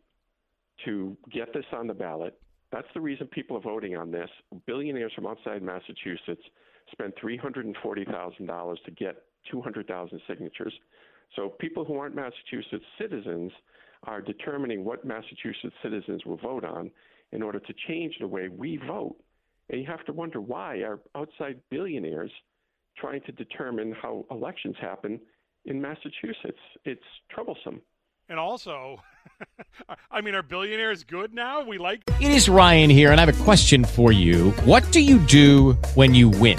to get this on the ballot. That's the reason people are voting on this. Billionaires from outside Massachusetts spent $340,000 to get 200,000 signatures. So people who aren't Massachusetts citizens are determining what Massachusetts citizens will vote on in order to change the way we vote. And you have to wonder why are outside billionaires trying to determine how elections happen in Massachusetts? It's troublesome. And also, I mean, are billionaires good now? We like. It is Ryan here, and I have a question for you. What do you do when you win?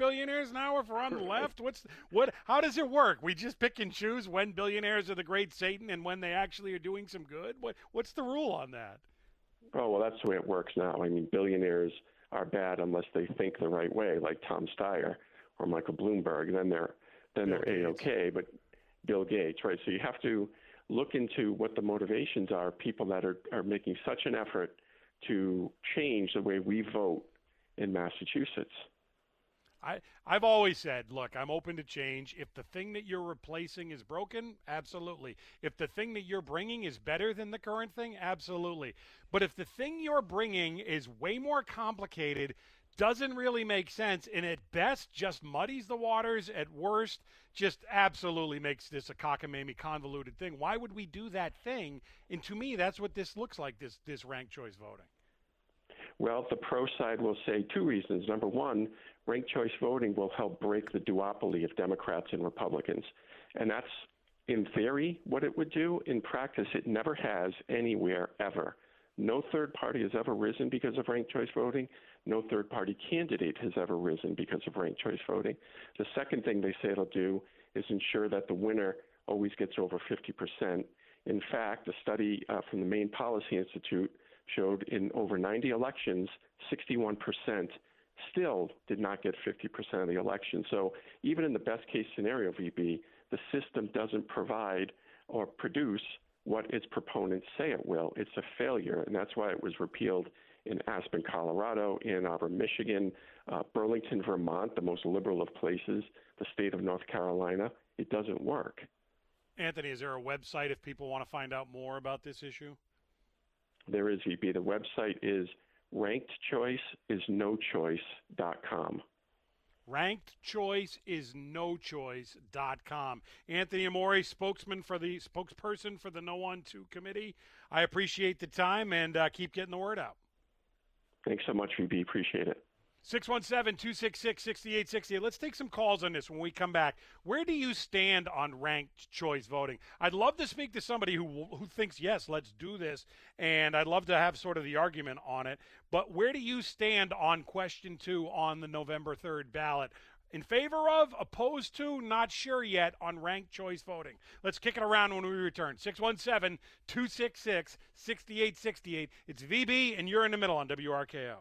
Billionaires now if we're on the left what's what how does it work we just pick and choose when billionaires are the great satan and when they actually are doing some good what what's the rule on that Oh, well, that's the way it works now. I mean, billionaires are bad unless they think the right way, like Tom Steyer or Michael Bloomberg. Then they're then they're a okay. But Bill Gates, right? So you have to look into what the motivations are. People that are are making such an effort to change the way we vote in Massachusetts. I, I've always said, look, I'm open to change. If the thing that you're replacing is broken, absolutely. If the thing that you're bringing is better than the current thing, absolutely. But if the thing you're bringing is way more complicated, doesn't really make sense, and at best just muddies the waters, at worst just absolutely makes this a cockamamie convoluted thing. Why would we do that thing? And to me, that's what this looks like. This this ranked choice voting. Well, the pro side will say two reasons. Number one, ranked choice voting will help break the duopoly of Democrats and Republicans. And that's, in theory, what it would do. In practice, it never has anywhere ever. No third party has ever risen because of ranked choice voting. No third party candidate has ever risen because of ranked choice voting. The second thing they say it'll do is ensure that the winner always gets over 50%. In fact, a study uh, from the Maine Policy Institute showed in over 90 elections, 61% still did not get 50% of the election. So even in the best case scenario, VB, the system doesn't provide or produce what its proponents say it will. It's a failure, and that's why it was repealed in Aspen, Colorado, Ann Arbor, Michigan, uh, Burlington, Vermont, the most liberal of places, the state of North Carolina. It doesn't work. Anthony, is there a website if people want to find out more about this issue? There is VB. The website is rankedchoiceisnochoice.com. rankedchoiceisnochoice.com. Anthony Amore, spokesman for the spokesperson for the No One Two committee. I appreciate the time and uh, keep getting the word out. Thanks so much, VB. Appreciate it. 617 266 6868. Let's take some calls on this when we come back. Where do you stand on ranked choice voting? I'd love to speak to somebody who who thinks yes, let's do this, and I'd love to have sort of the argument on it. But where do you stand on question 2 on the November 3rd ballot? In favor of, opposed to, not sure yet on ranked choice voting. Let's kick it around when we return. 617 266 6868. It's VB, and you're in the middle on WRKO.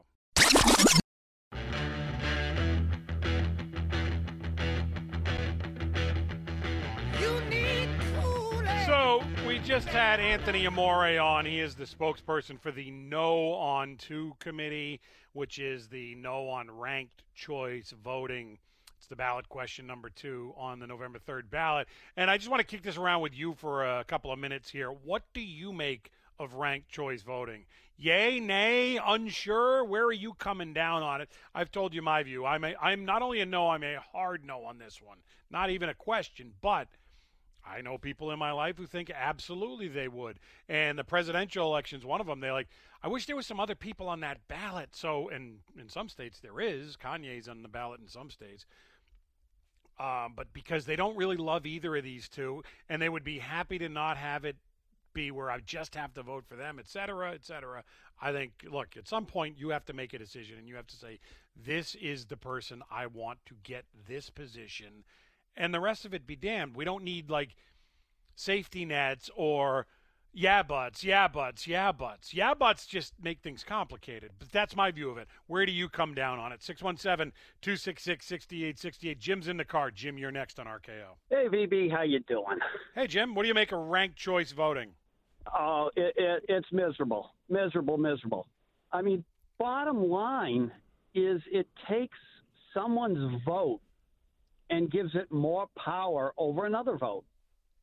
Just had Anthony Amore on. He is the spokesperson for the No on Two committee, which is the No on Ranked Choice Voting. It's the ballot question number two on the November 3rd ballot. And I just want to kick this around with you for a couple of minutes here. What do you make of ranked choice voting? Yay, nay, unsure? Where are you coming down on it? I've told you my view. I'm a, I'm not only a no, I'm a hard no on this one. Not even a question, but I know people in my life who think absolutely they would. And the presidential elections, one of them, They're like, I wish there was some other people on that ballot. So, and in some states there is. Kanye's on the ballot in some states. Um, but because they don't really love either of these two, and they would be happy to not have it be where I just have to vote for them, et cetera, et cetera. I think, look, at some point you have to make a decision and you have to say, this is the person I want to get this position and the rest of it be damned. We don't need like safety nets or yeah buts, yeah buts, yeah buts. Yeah buts just make things complicated. But that's my view of it. Where do you come down on it? 617-266-6868. Jim's in the car. Jim, you're next on RKO. Hey VB, how you doing? Hey Jim, what do you make of ranked choice voting? Oh, it, it, it's miserable, miserable, miserable. I mean, bottom line is it takes someone's vote and gives it more power over another vote.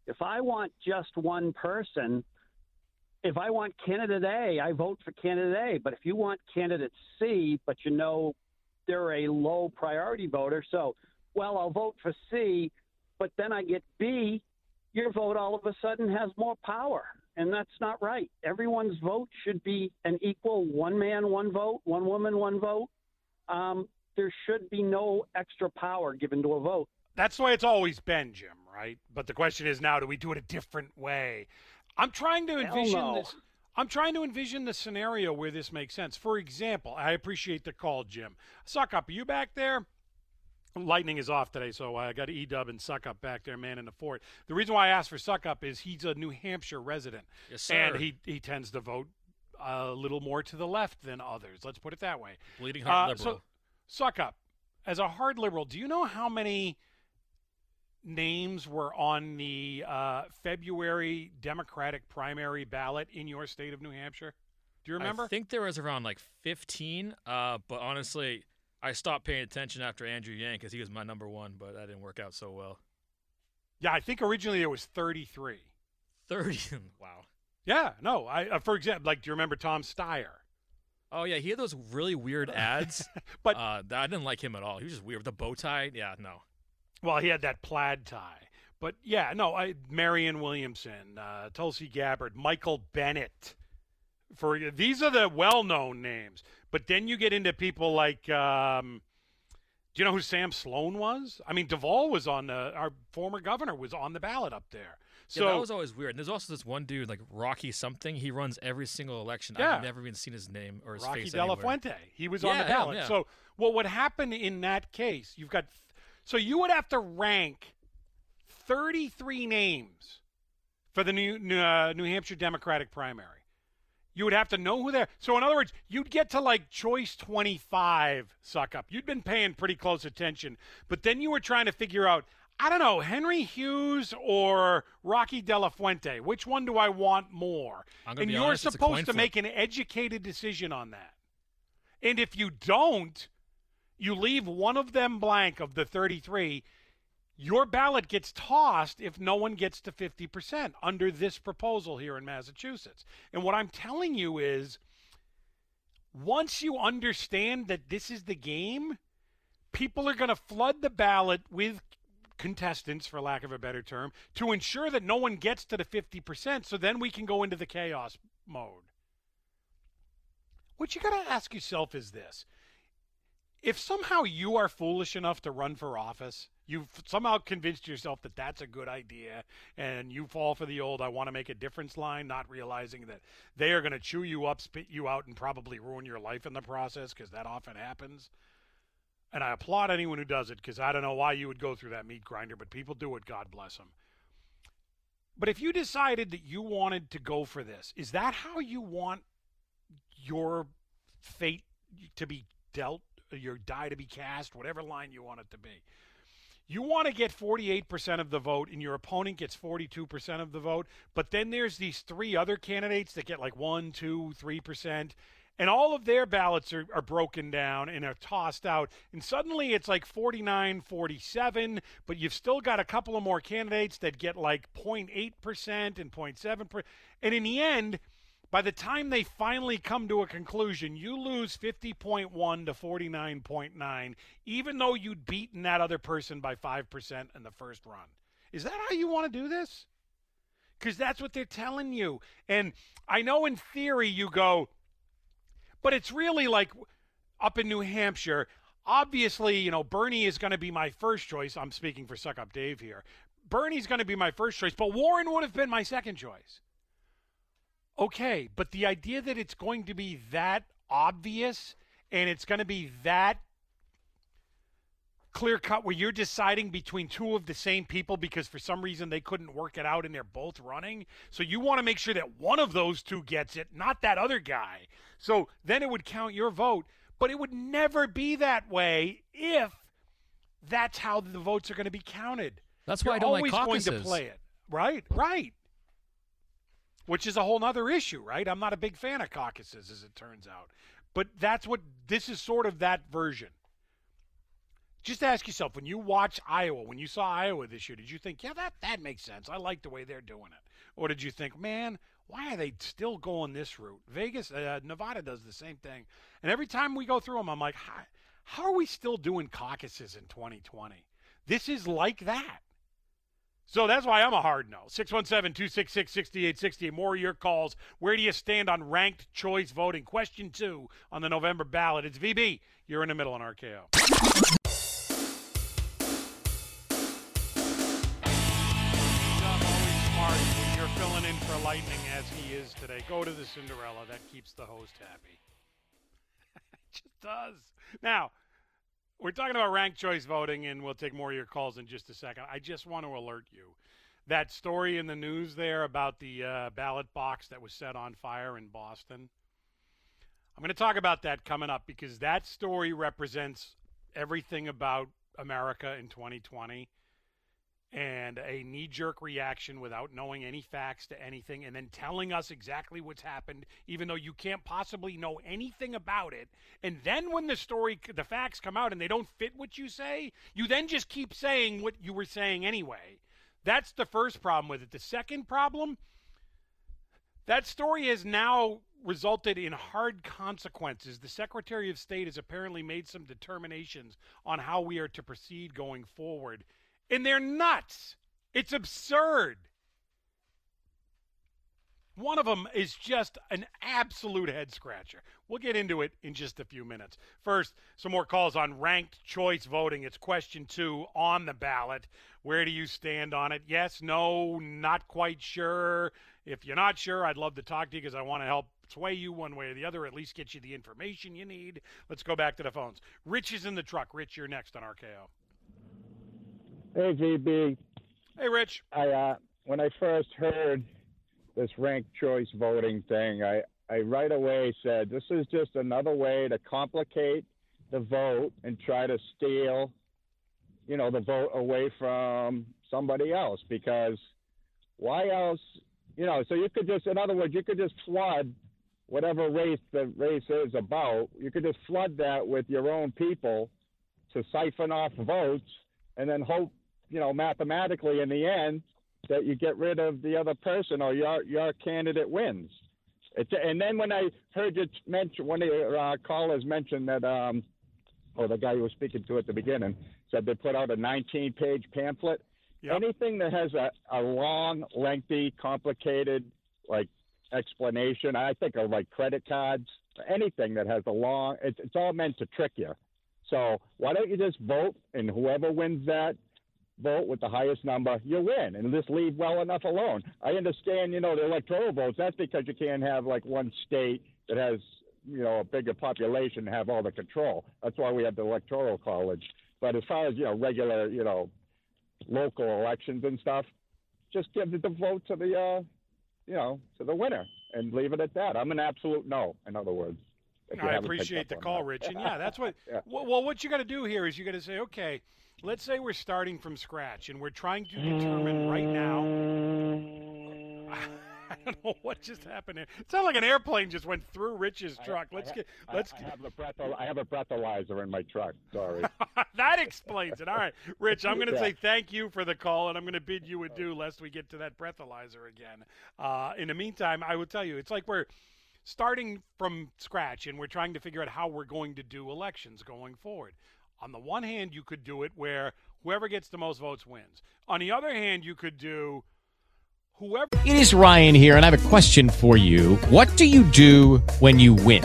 If I want just one person, if I want candidate A, I vote for candidate A. But if you want candidate C, but you know they're a low priority voter, so, well, I'll vote for C, but then I get B, your vote all of a sudden has more power. And that's not right. Everyone's vote should be an equal one man, one vote, one woman, one vote. Um, there should be no extra power given to a vote. That's the way it's always been, Jim, right? But the question is now, do we do it a different way? I'm trying to envision no. this. I'm trying to envision the scenario where this makes sense. For example, I appreciate the call, Jim. Suck up, are you back there? Lightning is off today, so I got E Dub and Suck Up back there, man in the fort. The reason why I asked for Suck Up is he's a New Hampshire resident, Yes, sir. and he he tends to vote a little more to the left than others. Let's put it that way. Bleeding heart Uh, liberal. So, Suck Up, as a hard liberal, do you know how many names were on the uh, February Democratic primary ballot in your state of New Hampshire? Do you remember? I think there was around like 15, uh, but honestly, I stopped paying attention after Andrew Yang because he was my number one, but that didn't work out so well. yeah, I think originally there was 33. 30. wow. Yeah, no. I uh, for example, like, do you remember Tom Steyer? Oh yeah, he had those really weird ads, but uh, I didn't like him at all. He was just weird. The bow tie, yeah, no. Well, he had that plaid tie. But yeah, no, I, Marianne Williamson, uh, Tulsi Gabbard, Michael Bennet. For these are the well-known names. But then you get into people like, um, do you know who Sam Sloan was? I mean, Deval was on the our former governor was on the ballot up there. So yeah, that was always weird. And there's also this one dude like Rocky something. He runs every single election. Yeah. I've never even seen his name or his Rocky face De La anywhere. Fuente. He was on the ballot. yeah. So what would happen in that case? You've got so you would have to rank 33 names for the new New, uh, New Hampshire Democratic primary. You would have to know who they're. So in other words, you'd get to like choice 25 suck up. You'd been paying pretty close attention, but then you were trying to figure out. I don't know, Henry Hewes or Rocky De La Fuente. Which one do I want more? And you're honest, supposed to flip. make an educated decision on that. And if you don't, you leave one of them blank of the 33, your ballot gets tossed if no one gets to 50% under this proposal here in Massachusetts. And what I'm telling you is once you understand that this is the game, people are going to flood the ballot with contestants, for lack of a better term, to ensure that no one gets to the 50%. So then we can go into the chaos mode. What you got to ask yourself is this if somehow you are foolish enough to run for office, you've somehow convinced yourself that that's a good idea, and you fall for the old I want to make a difference line, not realizing that they are going to chew you up, spit you out, and probably ruin your life in the process because that often happens. And I applaud anyone who does it because I don't know why you would go through that meat grinder, but people do it. God bless them. But if you decided that you wanted to go for this, is that how you want your fate to be dealt, your die to be cast, whatever line you want it to be? You want to get 48% of the vote, and your opponent gets 42% of the vote. But then there's these three other candidates that get like 1, 2, 3%. And all of their ballots are, are broken down and are tossed out. And suddenly it's like 49 47, but you've still got a couple of more candidates that get like 0.8% and 0.7%. And in the end, by the time they finally come to a conclusion, you lose 50.1 to 49.9, even though you'd beaten that other person by 5% in the first run. Is that how you want to do this? Because that's what they're telling you. And I know in theory you go, but it's really like up in New Hampshire. Obviously, you know, Bernie is going to be my first choice. I'm speaking for Suck Up Dave here. Bernie's going to be my first choice, but Warren would have been my second choice. Okay, but the idea that it's going to be that obvious and it's going to be that clear cut where you're deciding between two of the same people because for some reason they couldn't work it out and they're both running. So you want to make sure that one of those two gets it, not that other guy. So then it would count your vote. But it would never be that way if that's how the votes are going to be counted. That's You're why I don't like always going to play it. Right, right. Which is a whole other issue, right? I'm not a big fan of caucuses, as it turns out. But that's what this is sort of that version. Just ask yourself when you watch Iowa, when you saw Iowa this year, did you think, yeah, that, that makes sense? I like the way they're doing it. Or did you think, man, why are they still going this route? Vegas, uh, Nevada does the same thing. And every time we go through them, I'm like, how, are we still doing caucuses in 2020? This is like that. So that's why I'm a hard no. 617 266 6860. More of your calls. Where do you stand on ranked choice voting? Question two on the November ballot. It's VB. You're in the middle on RKO. Lightning as he is today. Go to the Cinderella. That keeps the host happy. it just does. Now, we're talking about ranked choice voting, and we'll take more of your calls in just a second. I just want to alert you that story in the news there about the uh, ballot box that was set on fire in Boston. I'm going to talk about that coming up because that story represents everything about America in 2020 and a knee jerk reaction without knowing any facts to anything and then telling us exactly what's happened even though you can't possibly know anything about it and then when the story the facts come out and they don't fit what you say you then just keep saying what you were saying anyway that's the first problem with it the second problem that story has now resulted in hard consequences. The Secretary of State has apparently made some determinations on how we are to proceed going forward. And they're nuts. It's absurd. One of them is just an absolute head scratcher. We'll get into it in just a few minutes. First, some more calls on ranked choice voting. It's question two on the ballot. Where do you stand on it? Yes, no, not quite sure. If you're not sure, I'd love to talk to you because I want to help sway you one way or the other, at least get you the information you need. Let's go back to the phones. Rich is in the truck. Rich, you're next on RKO. Hey, VB. Hey, Rich. I uh, when I first heard this ranked choice voting thing, I I right away said this is just another way to complicate the vote and try to steal, you know, the vote away from somebody else because why else, you know? So you could just, in other words, you could just flood whatever race the race is about, you could just flood that with your own people to siphon off votes, and then hope, you know, mathematically in the end that you get rid of the other person or your your candidate wins. It's, and then when I heard you mention one of your uh, callers mentioned that, um, or the guy who was speaking to at the beginning said they put out a 19-page pamphlet. Anything that has a, a long, lengthy, complicated, like explanation, I think of like credit cards. Anything that has a long, it's, it's all meant to trick you. So why don't you just vote, and whoever wins that vote with the highest number, you win, and just leave well enough alone. I understand, you know, the electoral votes. That's because you can't have like one state that has, you know, a bigger population have all the control. That's why we have the electoral college. But as far as you know, regular, you know, local elections and stuff, just give the vote to the, uh, you know, to the winner and leave it at that. I'm an absolute no. In other words. I appreciate the call, that. Rich. And yeah, that's what. Yeah. Well, well, what you got to do here is you got to say, okay, let's say we're starting from scratch and we're trying to determine right now. I don't know what just happened. Here. It sounded like an airplane just went through Rich's truck. Let's I, get. Let's. I, have a breatho- I have a breathalyzer in my truck. Sorry. that explains it. All right, Rich, I'm going to Yeah. say thank you for the call, and I'm going to bid you adieu lest we get to that breathalyzer again. Uh, in the meantime, I will tell you, it's like we're starting from scratch and we're trying to figure out how we're going to do elections going forward. On the one hand, you could do it where whoever gets the most votes wins. On the other hand, you could do whoever. It is Ryan here, and I have a question for you. What do you do when you win?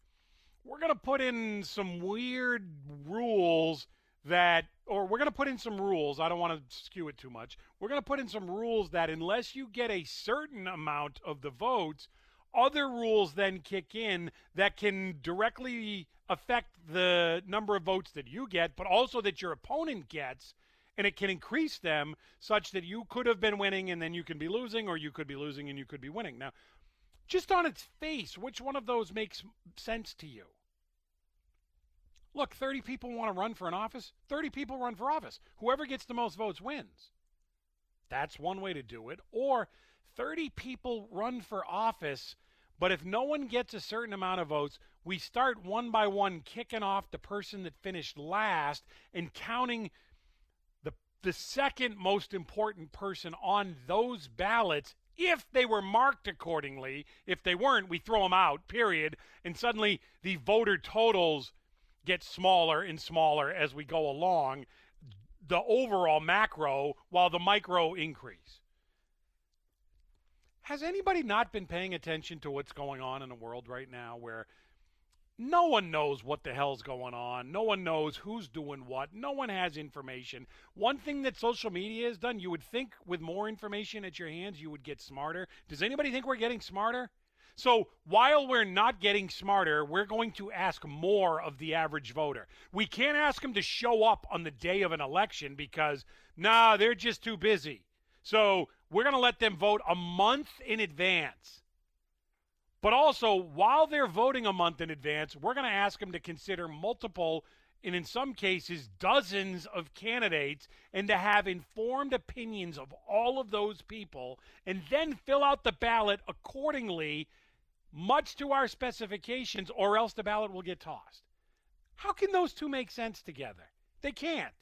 we're going to put in some weird rules that, or we're going to put in some rules. I don't want to skew it too much. We're going to put in some rules that unless you get a certain amount of the votes, other rules then kick in that can directly affect the number of votes that you get, but also that your opponent gets. And it can increase them such that you could have been winning and then you can be losing, or you could be losing and you could be winning. Now, just on its face, which one of those makes sense to you? Look, 30 people want to run for an office. 30 people run for office. Whoever gets the most votes wins. That's one way to do it. Or 30 people run for office, but if no one gets a certain amount of votes, we start one by one kicking off the person that finished last and counting the the second most important person on those ballots if they were marked accordingly. If they weren't, we throw them out, period. And suddenly the voter totals get smaller and smaller as we go along, the overall macro while the micro increase. Has anybody not been paying attention to what's going on in the world right now where no one knows what the hell's going on. No one knows who's doing what. No one has information. One thing that social media has done, you would think with more information at your hands, you would get smarter. Does anybody think we're getting smarter? So while we're not getting smarter, we're going to ask more of the average voter. We can't ask them to show up on the day of an election because, nah, they're just too busy. So we're going to let them vote a month in advance. But also, while they're voting a month in advance, we're going to ask them to consider multiple, and in some cases, dozens of candidates, and to have informed opinions of all of those people, and then fill out the ballot accordingly, much to our specifications, or else the ballot will get tossed. How can those two make sense together? They can't.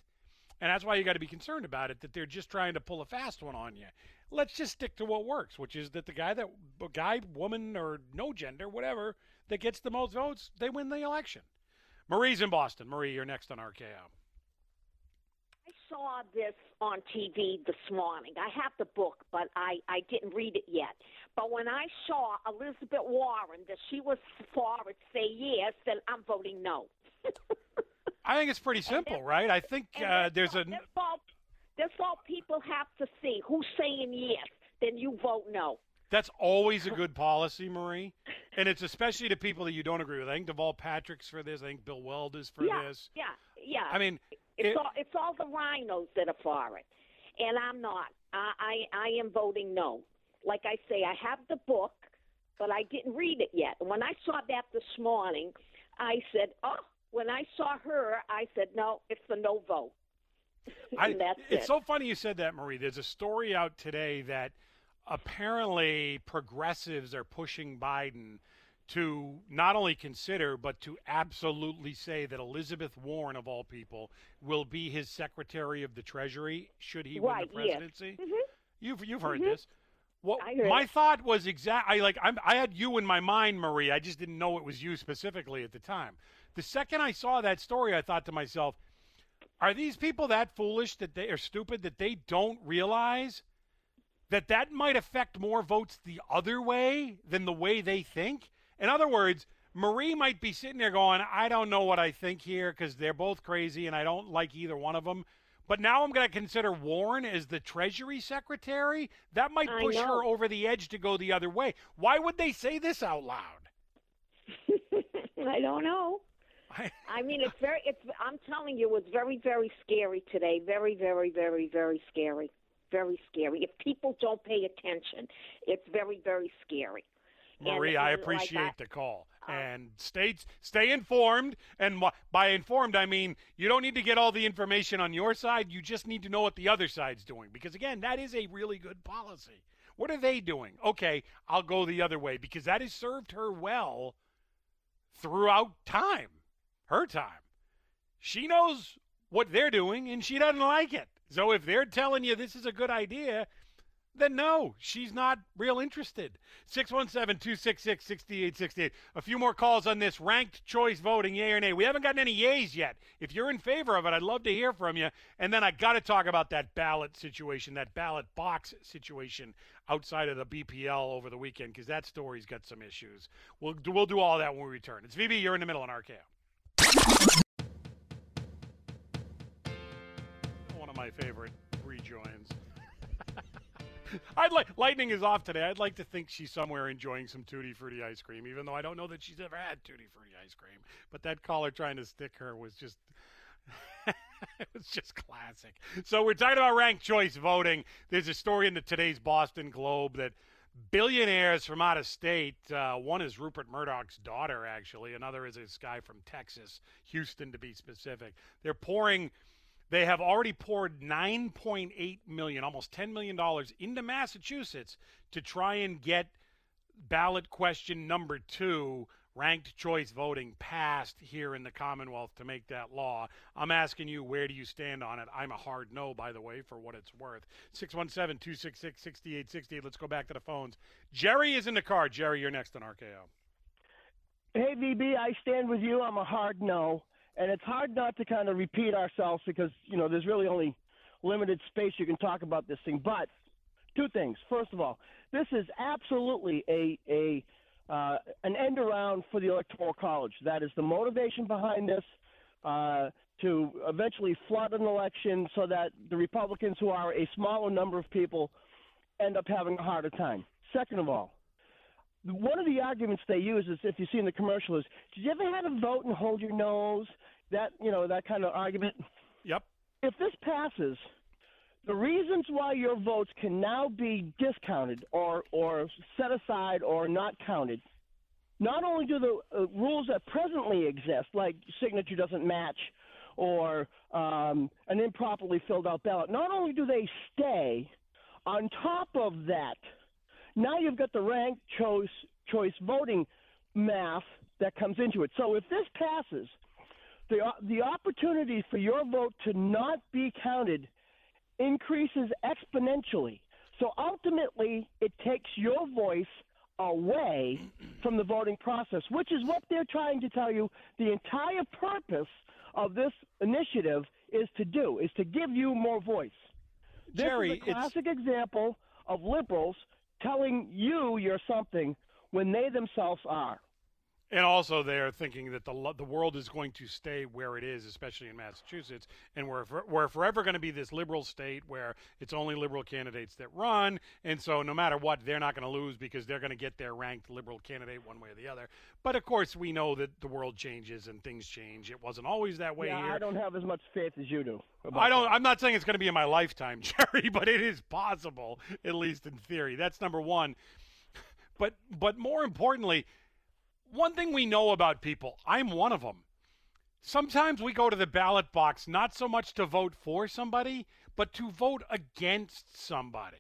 And that's why you got to be concerned about it that they're just trying to pull a fast one on you. Let's just stick to what works, which is that the guy that guy, woman or no gender, whatever, that gets the most votes, they win the election. Marie's in Boston. Marie, you're next on RKO. I saw this on TV this morning. I have the book, but I, I didn't read it yet. But when I saw Elizabeth Warren that she was for it, say yes, then I'm voting no. I think it's pretty simple, right? I think uh, there's a That's all, that's all people have to see. Who's saying yes? Then you vote no. That's always a good policy, Marie. and it's especially to people that you don't agree with. I think Deval Patrick's for this. I think Bill Weld is for yeah, this. Yeah, yeah. I mean, it's it- all it's all the RINOs that are for it, and I'm not. I I, I am voting no. Like I say, I have the book, but I didn't read it yet. And when I saw that this morning, I said, oh. When I saw her, I said, no, it's the no vote. I, that's it's it. so funny you said that, Marie. There's a story out today that apparently progressives are pushing Biden to not only consider, but to absolutely say that Elizabeth Warren, of all people, will be his Secretary of the Treasury should he win Right, the yes. presidency. Mhm. You've you've heard Mhm. this. What I my it. thought was exact. I like I'm, I had you in my mind, Marie. I just didn't know it was you specifically at the time. The second I saw that story, I thought to myself, are these people that foolish that they are stupid that they don't realize that that might affect more votes the other way than the way they think? In other words, Marie might be sitting there going, I don't know what I think here because they're both crazy and I don't like either one of them. But now I'm going to consider Warren as the Treasury Secretary. That might push her over the edge to go the other way. Why would they say this out loud? I don't know. I mean, it's very. It's. I'm telling you, it's very, very scary today. Very, very, very, very scary. Very scary. If people don't pay attention, it's very, very scary. Marie, I like appreciate Uh, the call. and stay stay informed. And by informed, I mean you don't need to get all the information on your side. You just need to know what the other side's doing. Because again, that is a really good policy. What are they doing? Okay, I'll go the other way because that has served her well throughout time, her time. She knows what they're doing and she doesn't like it. So if they're telling you this is a good idea, then no, she's not real interested. 617 266 6868. A few more calls on this ranked choice voting, yay or nay. We haven't gotten any yays yet. If you're in favor of it, I'd love to hear from you. And then I got to talk about that ballot situation, that ballot box situation outside of the BPL over the weekend, because that story's got some issues. We'll, we'll do all that when we return. It's VB, you're in the middle on RKO. One of my favorite rejoins. I'd like Lightning is off today. I'd like to think she's somewhere enjoying some tutti frutti ice cream, even though I don't know that she's ever had tutti frutti ice cream. But that caller trying to stick her was just it was just classic. So we're talking about ranked choice voting. There's a story in the today's Boston Globe that billionaires from out of state. Uh, one is Rupert Murdoch's daughter, actually. Another is this guy from Texas, Houston to be specific. They're pouring. They have already poured 9.8 million, almost 10 million dollars into Massachusetts to try and get ballot question number two, ranked choice voting, passed here in the Commonwealth to make that law. I'm asking you, where do you stand on it? I'm a hard no, by the way, for what it's worth. 617 266 6868. Let's go back to the phones. Jerry is in the car. Jerry, you're next on RKO. Hey, VB, I stand with you. I'm a hard no. And it's hard not to kind of repeat ourselves because, you know, there's really only limited space you can talk about this thing. But two things. First of all, this is absolutely a, a uh, an end around for the Electoral College. That is the motivation behind this uh, to eventually flood an election so that the Republicans, who are a smaller number of people, end up having a harder time. Second of all, one of the arguments they use is if you see in the commercial is did you ever have a vote and hold your nose? That you know that kind of argument? Yep. If this passes the reasons why your votes can now be discounted or or set aside or not counted not only do the uh, rules that presently exist like signature doesn't match or um, an improperly filled out ballot not only do they stay on top of that now you've got the ranked choice choice voting math that comes into it. So if this passes, the the opportunity for your vote to not be counted increases exponentially. So ultimately, it takes your voice away from the voting process, which is what they're trying to tell you. The entire purpose of this initiative is to do is to give you more voice. This Jerry, is a classic example of liberals telling you you're something when they themselves are. And also, they're thinking that the the world is going to stay where it is, especially in Massachusetts, and we're for- we're forever going to be this liberal state where it's only liberal candidates that run, and so no matter what, they're not going to lose because they're going to get their ranked liberal candidate one way or the other. But of course, we know that the world changes and things change. It wasn't always that way yeah, here. I don't have as much faith as you do. I don't. that. I'm not saying it's going to be in my lifetime, Jerry, but it is possible, at least in theory. That's number one. But but more importantly, one thing we know about people, I'm one of them. Sometimes we go to the ballot box not so much to vote for somebody, but to vote against somebody.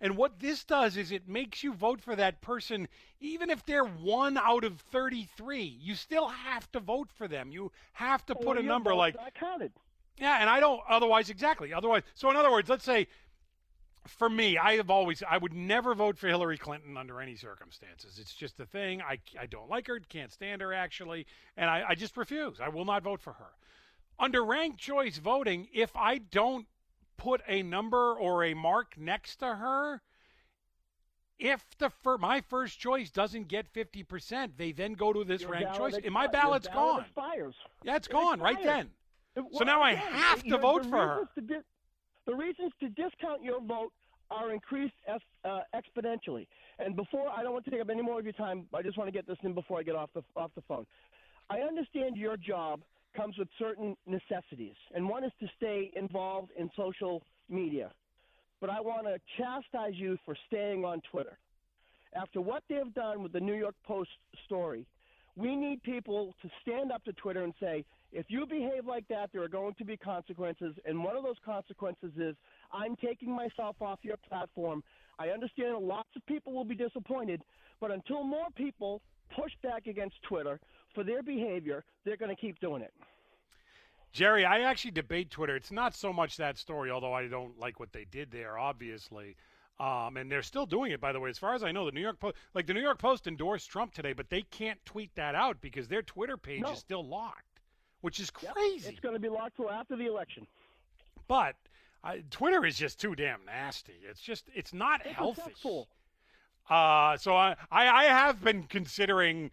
And what this does is it makes you vote for that person, even if they're one out of 33. You still have to vote for them. You have to put Well, a number like not counted. yeah, and I don't otherwise exactly. Otherwise, so in other words, let's say for me, I have always I would never vote for Hillary Clinton under any circumstances. It's just a thing. I I don't like her, can't stand her actually, and I, I just refuse. I will not vote for her. Under ranked choice voting, if I don't put a number or a mark next to her, if the fir- my first choice doesn't get 50%, they then go to this Your ranked choice, and my ballot's ballot gone. Expires. Yeah, it's It gone right then. It- So now I have to vote for her. di- the reasons to discount your vote are increased uh, exponentially. And before, I don't want to take up any more of your time. I just want to get this in before I get off the off the phone. I understand your job comes with certain necessities, and one is to stay involved in social media. But I want to chastise you for staying on Twitter. After what they've done with the New York Post story, we need people to stand up to Twitter and say, if you behave like that, there are going to be consequences. And one of those consequences is I'm taking myself off your platform. I understand lots of people will be disappointed, but until more people push back against Twitter for their behavior, they're going to keep doing it. Jerry, I actually debate Twitter. It's not so much that story, although I don't like what they did there, obviously. Um, and they're still doing it, by the way. As far as I know, the New York Post, like the New York Post, endorsed Trump today, but they can't tweet that out because their Twitter page No. is still locked, which is Yep, crazy. It's going to be locked till after the election. But I, Twitter is just too damn nasty. It's just, it's not It's a healthy. cesspool. Uh, so I, I, have been considering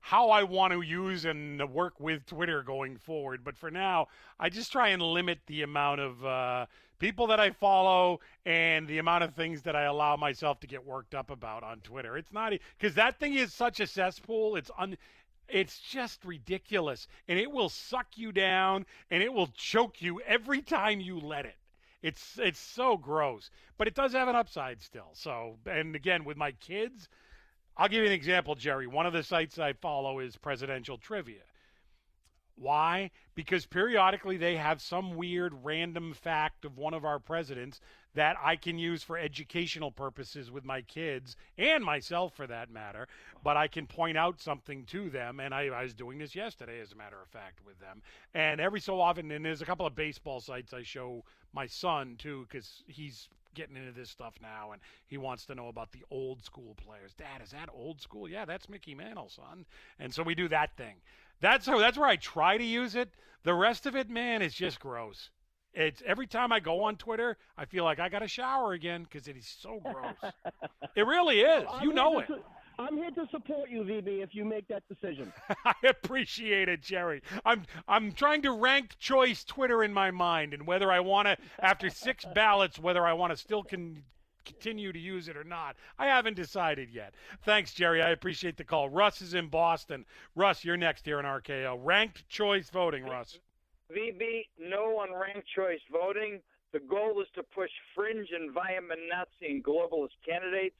how I want to use and work with Twitter going forward. But for now, I just try and limit the amount of uh, people that I follow and the amount of things that I allow myself to get worked up about on Twitter. It's not because that thing is such a cesspool. It's un. It's just ridiculous, and it will suck you down, and it will choke you every time you let it. It's it's so gross, but it does have an upside still. So, and again, with my kids, I'll give you an example, Jerry. One of the sites I follow is Presidential Trivia. Why? Because periodically they have some weird random fact of one of our presidents that I can use for educational purposes with my kids and myself for that matter. But I can point out something to them. And I, I was doing this yesterday, as a matter of fact, with them. And every so often, and there's a couple of baseball sites I show my son too, because he's getting into this stuff now and he wants to know about the old school players. Dad, is that old school? Yeah, that's Mickey Mantle, son. And so we do that thing. That's how that's where I try to use it. The rest of it, man, is just gross. It's every time I go on Twitter, I feel like I got to shower again because it is so gross. it really is. I'm You know it. I'm here to support you, VB, if you make that decision. I appreciate it, Jerry. I'm I'm trying to rank choice Twitter in my mind and whether I want to after six ballots whether I want to still can continue to use it or not. I haven't decided yet. Thanks, Jerry. I appreciate the call. Russ is in Boston. Russ, you're next here in RKO. Ranked choice voting, Russ. VB, no on ranked choice voting. The goal is to push fringe environment Nazi and globalist candidates.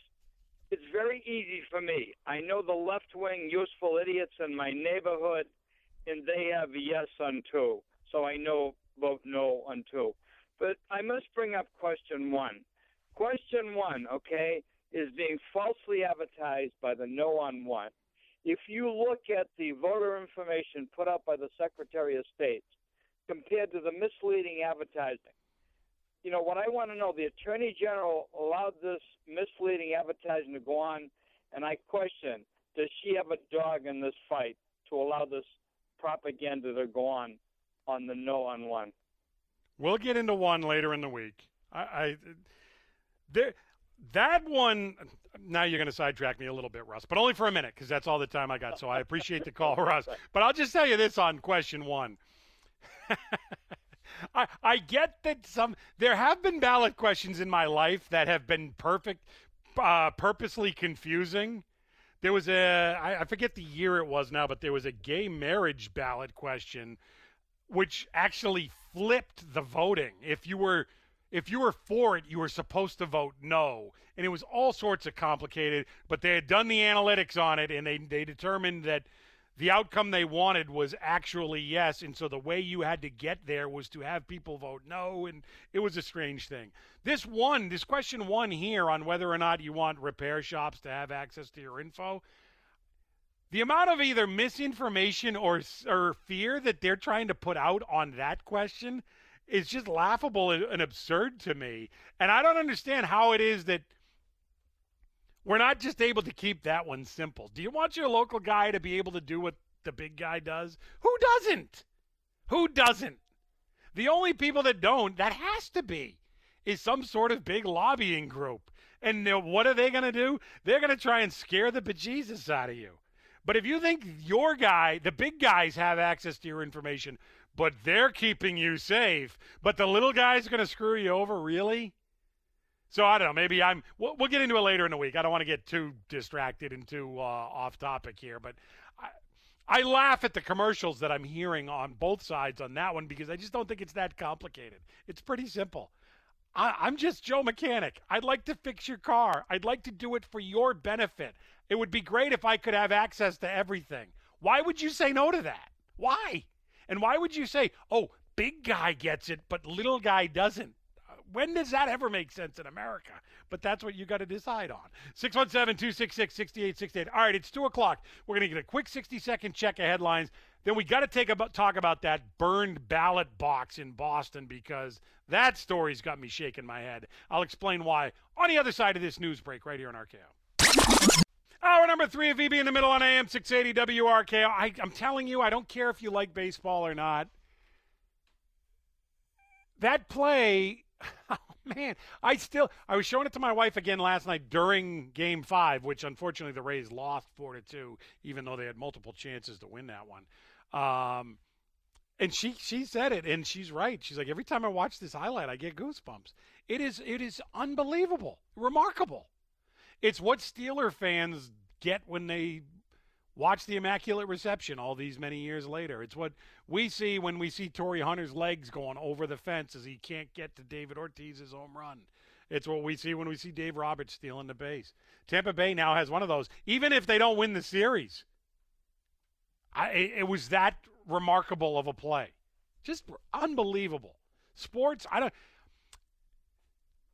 It's very easy for me. I know the left wing useful idiots in my neighborhood, and they have yes on two. So I know vote no on two. But I must bring up question one. Question one, okay, is being falsely advertised by the no on one. If you look at the voter information put out by the Secretary of State compared to the misleading advertising, you know, what I want to know, the Attorney General allowed this misleading advertising to go on, and I question, does she have a dog in this fight to allow this propaganda to go on on the no on one? We'll get into one later in the week. I, I there That one, now you're going to sidetrack me a little bit, Russ, but only for a minute because that's all the time I got. So I appreciate the call, Russ. But I'll just tell you this on question one. I, I get that some there have been ballot questions in my life that have been perfect, uh, purposely confusing. There was a I, I forget the year it was now, but there was a gay marriage ballot question, which actually flipped the voting. If you were if you were for it, you were supposed to vote no. And it was all sorts of complicated, but they had done the analytics on it and they, they determined that the outcome they wanted was actually yes. And so the way you had to get there was to have people vote no. And it was a strange thing. This one, this question one here on whether or not you want repair shops to have access to your info. The amount of either misinformation or, or fear that they're trying to put out on that question is just laughable and absurd to me. And I don't understand how it is that we're not just able to keep that one simple. Do you want your local guy to be able to do what the big guy does? Who doesn't? Who doesn't? The only people that don't, that has to be, is some sort of big lobbying group. And what are they going to do? They're going to try and scare the bejesus out of you. But if you think your guy, the big guys have access to your information, but they're keeping you safe. But the little guy's are going to screw you over, really? So I don't know. Maybe I'm. We'll, we'll, get into it later in the week. I don't want to get too distracted and too uh, off topic here, but I, I laugh at the commercials that I'm hearing on both sides on that one because I just don't think it's that complicated. It's pretty simple. I, I'm just Joe Mechanic. I'd like to fix your car. I'd like to do it for your benefit. It would be great if I could have access to everything. Why would you say no to that? Why? And why would you say, oh, big guy gets it, but little guy doesn't? When does that ever make sense in America? But that's what you got to decide on. 617 266 6868. All right, it's 2 o'clock. We're going to get a quick 60 second check of headlines. Then we got to take about talk about that burned ballot box in Boston because that story's got me shaking my head. I'll explain why on the other side of this news break right here on RKO. Hour number three of VB in the middle on AM 680 WRKO. I, I'm telling you, I don't care if you like baseball or not. That play, oh man, I still, I was showing it to my wife again last night during game five, which unfortunately the Rays lost 4 to 2, even though they had multiple chances to win that one. Um, and she she said it and she's right. She's like every time i watch this highlight i get goosebumps. It is it is unbelievable. Remarkable. It's what Steeler fans get when they watch the Immaculate Reception all these many years later. It's what we see when we see Torii Hunter's legs going over the fence as he can't get to David Ortiz's home run. It's what we see when we see Dave Roberts stealing the base. Tampa Bay now has one of those, even if they don't win the series. I, it was that remarkable of a play, just unbelievable. Sports, I don't.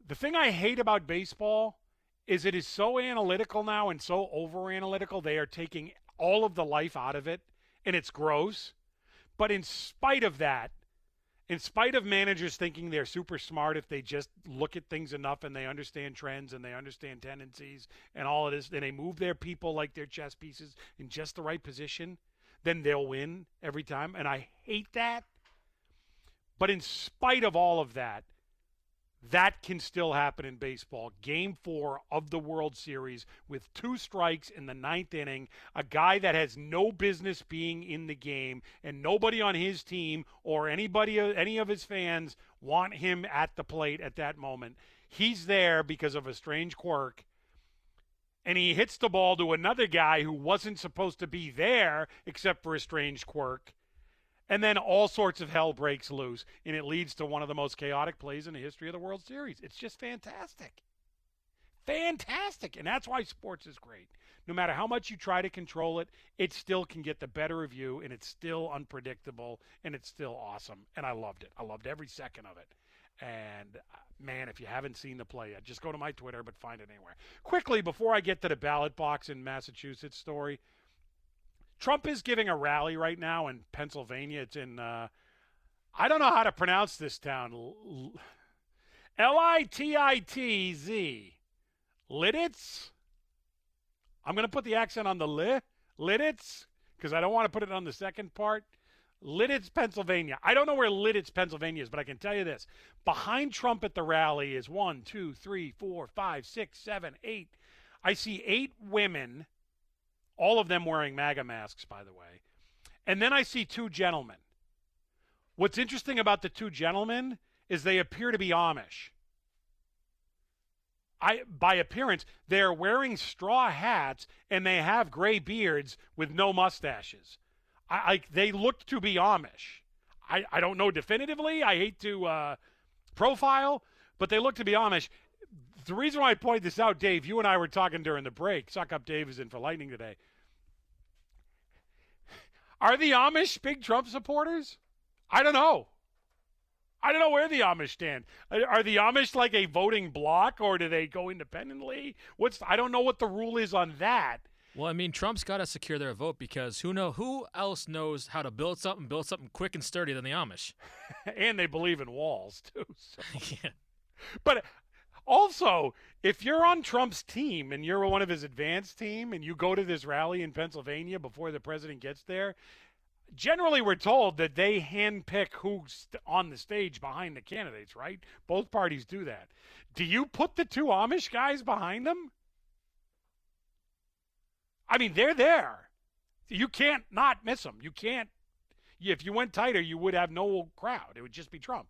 The thing I hate about baseball is it is so analytical now and so over analytical. They are taking all of the life out of it, and it's gross. But in spite of that, in spite of managers thinking they're super smart if they just look at things enough and they understand trends and they understand tendencies and all of this, and they move their people like they're chess pieces in just the right position, then they'll win every time. And I hate that. But in spite of all of that, that can still happen in baseball. Game four of the World Series with two strikes in the ninth inning. A guy that has no business being in the game, and nobody on his team or anybody, any of his fans want him at the plate at that moment. He's there because of a strange quirk. And he hits the ball to another guy who wasn't supposed to be there except for a strange quirk and then all sorts of hell breaks loose, and it leads to one of the most chaotic plays in the history of the World Series. It's just fantastic. Fantastic. And that's why sports is great. No matter how much you try to control it, it still can get the better of you, and it's still unpredictable, and it's still awesome. And I loved it. I loved every second of it. And uh, man, if you haven't seen the play yet, just go to my Twitter, but find it anywhere. Quickly, before I get to the ballot box in Massachusetts story, Trump is giving a rally right now in Pennsylvania. It's in, uh, I don't know how to pronounce this town. L I T I T Z. Lititz? I'm going to put the accent on the li. Lititz? Because I don't want to put it on the second part. Lidditz, Pennsylvania. I don't know where Lidditz, Pennsylvania is, but I can tell you this. Behind Trump at the rally is one, two, three, four, five, six, seven, eight. I see eight women, all of them wearing MAGA masks, by the way. And then I see two gentlemen. What's interesting about the two gentlemen is they appear to be Amish. I by appearance, they're wearing straw hats and they have gray beards with no mustaches. I, I they look to be Amish. I, I don't know definitively. I hate to uh, profile, but they look to be Amish. The reason why I point this out, Dave, you and I were talking during the break. Suck up Dave is in for lightning today. Are the Amish big Trump supporters? I don't know. I don't know where the Amish stand. Uh, are the Amish like a voting bloc or do they go independently? What's I don't know what the rule is on that. Well, I mean, Trump's got to secure their vote because who know who else knows how to build something, build something quick and sturdy than the Amish. and they believe in walls too. So. yeah. But also, if you're on Trump's team and you're one of his advanced team and you go to this rally in Pennsylvania before the president gets there, generally we're told that they handpick who's on the stage behind the candidates, right? Both parties do that. Do you put the two Amish guys behind them? I mean, they're there. You can't not miss them. You can't. If you went tighter, you would have no crowd. It would just be Trump.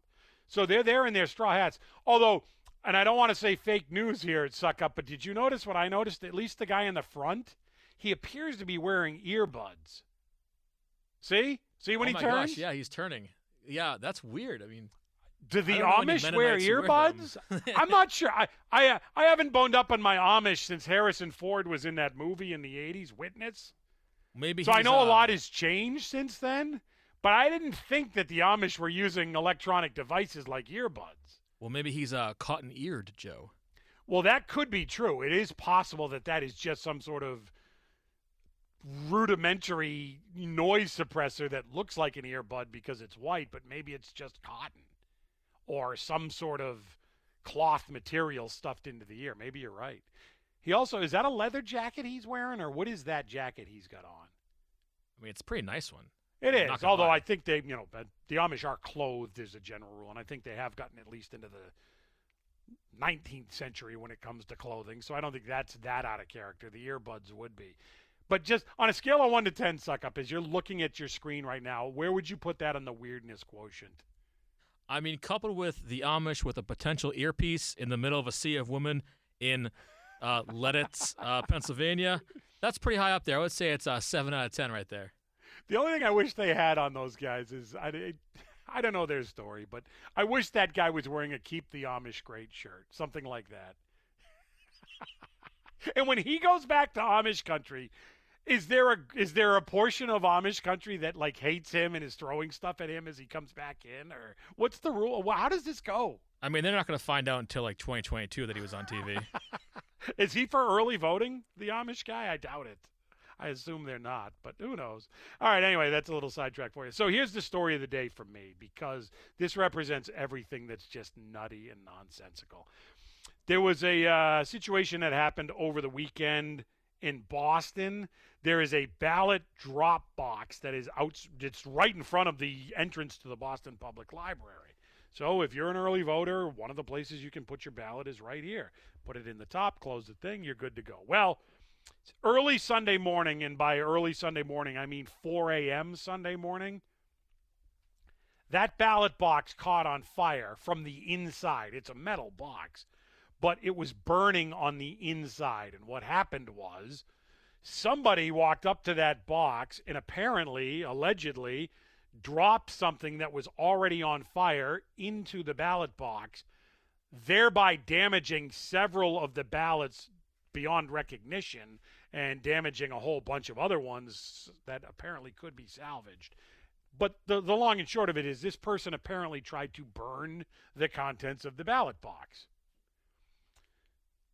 So they're there in their straw hats. Although, and I don't want to say fake news here at Suck Up, but did you notice what I noticed? At least the guy in the front, he appears to be wearing earbuds. See? See when oh he turns? Gosh, yeah, he's turning. Yeah, that's weird. I mean, Do the I don't know any Amish wear who wear earbuds? I'm not sure. I, I uh, I haven't boned up on my Amish since Harrison Ford was in that movie in the '80s, Witness. Maybe So I know a uh, lot has changed since then, but I didn't think that the Amish were using electronic devices like earbuds. Well, maybe he's uh, cotton-eared Joe. Well, that could be true. It is possible that that is just some sort of rudimentary noise suppressor that looks like an earbud because it's white, but maybe it's just cotton or some sort of cloth material stuffed into the ear. Maybe you're right. He also is that a leather jacket he's wearing, or what is that jacket he's got on? I mean, it's a pretty nice one. It is, although lie. I think they, you know, the Amish are clothed as a general rule, and I think they have gotten at least into the 19th century when it comes to clothing. So I don't think that's that out of character. The earbuds would be. But just on a scale of 1 to 10, suck up, as you're looking at your screen right now, where would you put that on the weirdness quotient? I mean, coupled with the Amish with a potential earpiece in the middle of a sea of women in uh, uh, Pennsylvania, that's pretty high up there. I would say it's a seven out of ten right there. The only thing I wish they had on those guys is I, I don't know their story, but I wish that guy was wearing a "Keep the Amish Great" shirt, something like that. and when he goes back to Amish country, is there a is there a portion of Amish country that like hates him and is throwing stuff at him as he comes back in, or what's the rule? How does this go? I mean, they're not going to find out until like 2022 that he was on TV. Is he for early voting, the Amish guy? I doubt it. I assume they're not, but who knows? All right, anyway, that's a little sidetrack for you. So here's the story of the day for me because this represents everything that's just nutty and nonsensical. There was a uh, situation that happened over the weekend in Boston. There is a ballot drop box that is out. It's right in front of the entrance to the Boston Public Library. So if you're an early voter, one of the places you can put your ballot is right here. Put it in the top, close the thing, you're good to go. Well, it's early Sunday morning, and by early Sunday morning, I mean 4 a.m. Sunday morning. That ballot box caught on fire from the inside. It's a metal box, but it was burning on the inside. And what happened was somebody walked up to that box and apparently, allegedly, dropped something that was already on fire into the ballot box, thereby damaging several of the ballots beyond recognition and damaging a whole bunch of other ones that apparently could be salvaged. But the, the long and short of it is this person apparently tried to burn the contents of the ballot box.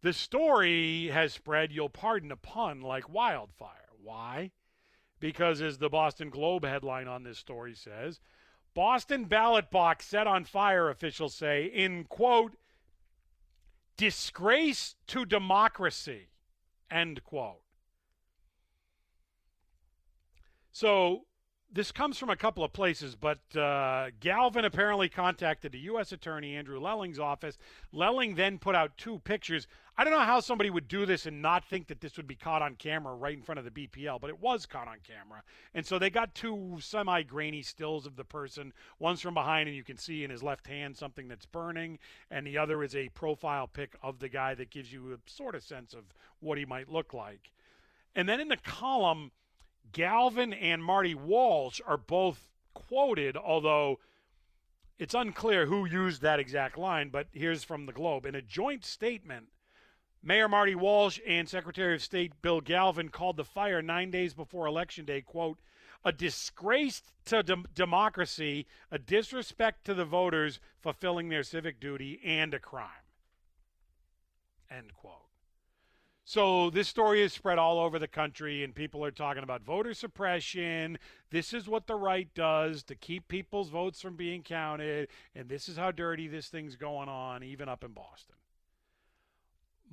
The story has spread, you'll pardon a pun, like wildfire. Why? Because, as the Boston Globe headline on this story says, Boston ballot box set on fire, officials say, in quote, disgrace to democracy, end quote. So this comes from a couple of places, but uh, Galvin apparently contacted the U.S. Attorney Andrew Lelling's office. Lelling then put out two pictures. I don't know how somebody would do this and not think that this would be caught on camera right in front of the BPL, but it was caught on camera. And so they got two semi grainy stills of the person. One's from behind, and you can see in his left hand something that's burning, and the other is a profile pic of the guy that gives you a sort of sense of what he might look like. And then in the column, Galvin and Marty Walsh are both quoted, although it's unclear who used that exact line, but here's from the Globe. In a joint statement, Mayor Marty Walsh and Secretary of State Bill Galvin called the fire nine days before Election Day, quote, a disgrace to dem- democracy, a disrespect to the voters fulfilling their civic duty, and a crime. End quote. So this story is spread all over the country, and people are talking about voter suppression. This is what the right does to keep people's votes from being counted, and this is how dirty this thing's going on, even up in Boston.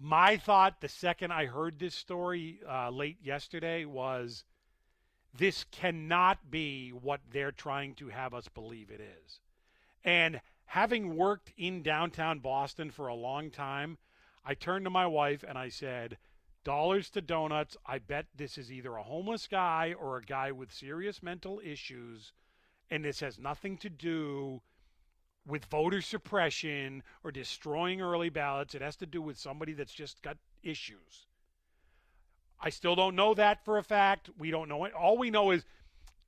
My thought the second I heard this story uh, late yesterday was this cannot be what they're trying to have us believe it is. And having worked in downtown Boston for a long time, I turned to my wife and I said, Dollars to donuts. I bet this is either a homeless guy or a guy with serious mental issues. And this has nothing to do with voter suppression or destroying early ballots. It has to do with somebody that's just got issues. I still don't know that for a fact. We don't know it. All we know is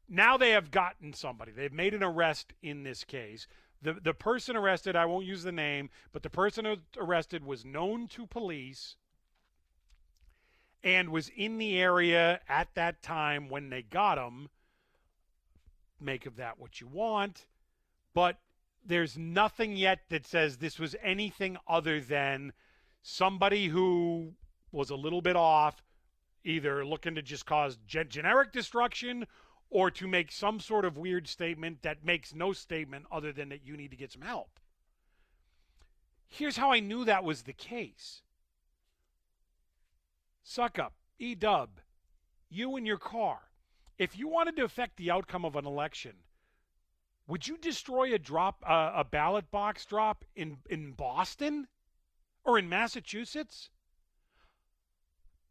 now they have gotten somebody. They've made an arrest in this case. The the person arrested, I won't use the name, but the person arrested was known to police and was in the area at that time when they got him. Make of that what you want, but there's nothing yet that says this was anything other than somebody who was a little bit off, either looking to just cause gen- generic destruction or to make some sort of weird statement that makes no statement other than that you need to get some help. Here's how I knew that was the case. Suck up, E dub, you and your car. If you wanted to affect the outcome of an election, would you destroy a drop uh, a ballot box drop in in Boston or in Massachusetts?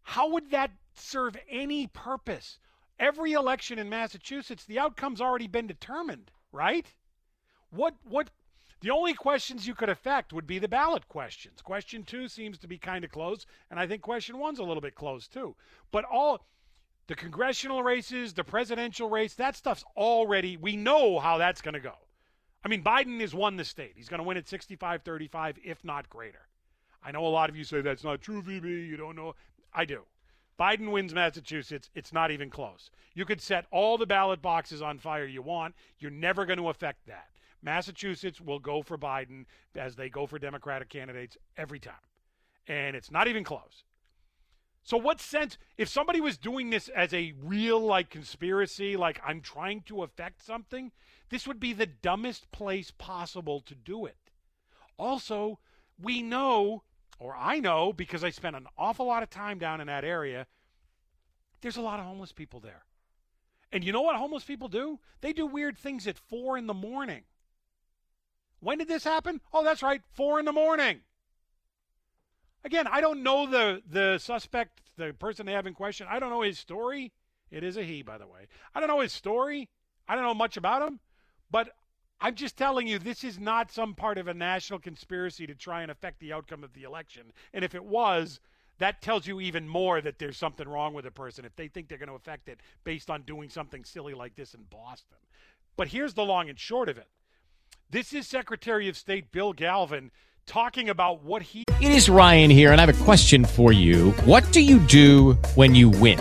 How would that serve any purpose? Every election in Massachusetts, the outcome's already been determined, right? What what the only questions you could affect would be the ballot questions. Question 2 seems to be kind of close, and I think question 1's a little bit close too. But all the congressional races, the presidential race, that stuff's already, we know how that's going to go. I mean, Biden has won the state. He's going to win at 65 35, if not greater. I know a lot of you say that's not true, VB. You don't know. I do. Biden wins Massachusetts. It's not even close. You could set all the ballot boxes on fire you want. You're never going to affect that. Massachusetts will go for Biden as they go for Democratic candidates every time. And it's not even close. So, what sense, if somebody was doing this as a real, like, conspiracy, like I'm trying to affect something, this would be the dumbest place possible to do it. Also, we know, or I know, because I spent an awful lot of time down in that area, there's a lot of homeless people there. And you know what homeless people do? They do weird things at four in the morning. When did this happen? Oh, that's right, four in the morning. Again, I don't know the the suspect, the person they have in question. I don't know his story. It is a he, by the way. I don't know his story. I don't know much about him, but I'm just telling you, this is not some part of a national conspiracy to try and affect the outcome of the election. And if it was, that tells you even more that there's something wrong with a person if they think they're going to affect it based on doing something silly like this in Boston. But here's the long and short of it this is Secretary of State Bill Galvin talking about what he. It is Ryan here, and I have a question for you. What do you do when you win?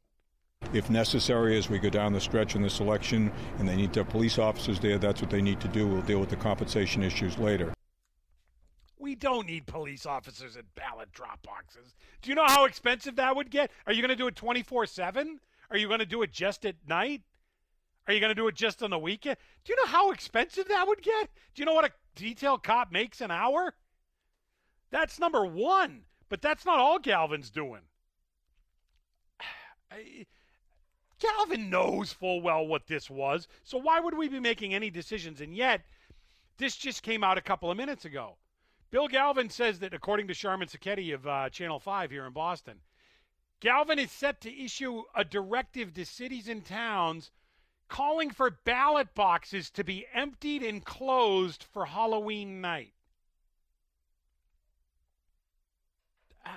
If necessary, as we go down the stretch in this election and they need have police officers there, that's what they need to do. We'll deal with the compensation issues later. We don't need police officers at ballot drop boxes. Do you know how expensive that would get? Are you going to do it 24 7? Are you going to do it just at night? Are you going to do it just on the weekend? Do you know how expensive that would get? Do you know what a detail cop makes an hour? That's number one. But that's not all Galvin's doing. I, Galvin knows full well what this was. So why would we be making any decisions? And yet, this just came out a couple of minutes ago. Bill Galvin says that, according to Sharman Sacchetti of uh, Channel 5 here in Boston, Galvin is set to issue a directive to cities and towns calling for ballot boxes to be emptied and closed for Halloween night. Uh,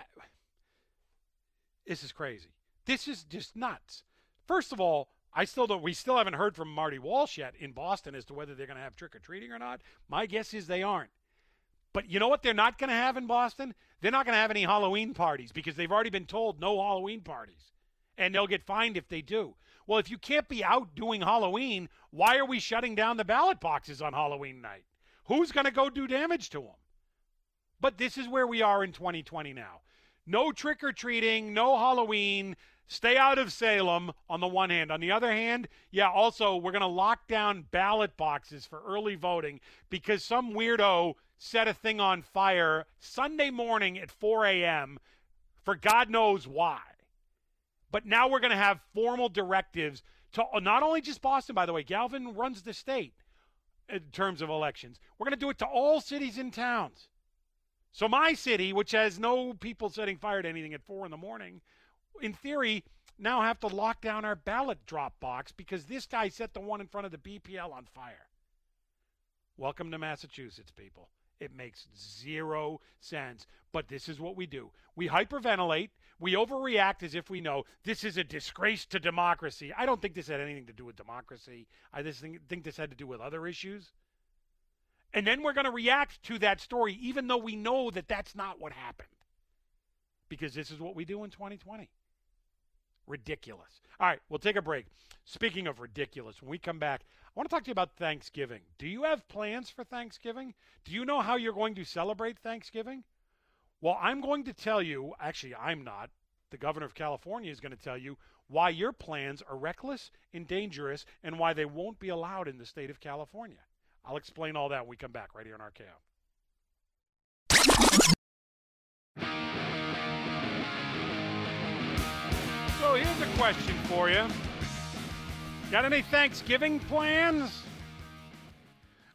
this is crazy. This is just nuts. First of all, I still don't. We still haven't heard from Marty Walsh yet in Boston as to whether they're going to have trick or treating or not. My guess is they aren't. But you know what? They're not going to have in Boston. They're not going to have any Halloween parties because they've already been told no Halloween parties, and they'll get fined if they do. Well, if you can't be out doing Halloween, why are we shutting down the ballot boxes on Halloween night? Who's going to go do damage to them? But this is where we are in 2020 now. No trick or treating, no Halloween. Stay out of Salem on the one hand. On the other hand, yeah, also, we're going to lock down ballot boxes for early voting because some weirdo set a thing on fire Sunday morning at 4 a.m. for God knows why. But now we're going to have formal directives to uh, not only just Boston, by the way, Galvin runs the state in terms of elections. We're going to do it to all cities and towns. So my city, which has no people setting fire to anything at four in the morning, in theory, now have to lock down our ballot drop box because this guy set the one in front of the BPL on fire. Welcome to Massachusetts, people. It makes zero sense, but this is what we do. We hyperventilate, we overreact as if we know this is a disgrace to democracy. I don't think this had anything to do with democracy. I just think, think this had to do with other issues. And then we're going to react to that story, even though we know that that's not what happened. Because this is what we do in 2020. Ridiculous. All right, we'll take a break. Speaking of ridiculous, when we come back, I want to talk to you about Thanksgiving. Do you have plans for Thanksgiving? Do you know how you're going to celebrate Thanksgiving? Well, I'm going to tell you, actually, I'm not. The governor of California is going to tell you why your plans are reckless and dangerous and why they won't be allowed in the state of California. I'll explain all that when we come back right here on RKO. So here's a question for you. Got any Thanksgiving plans?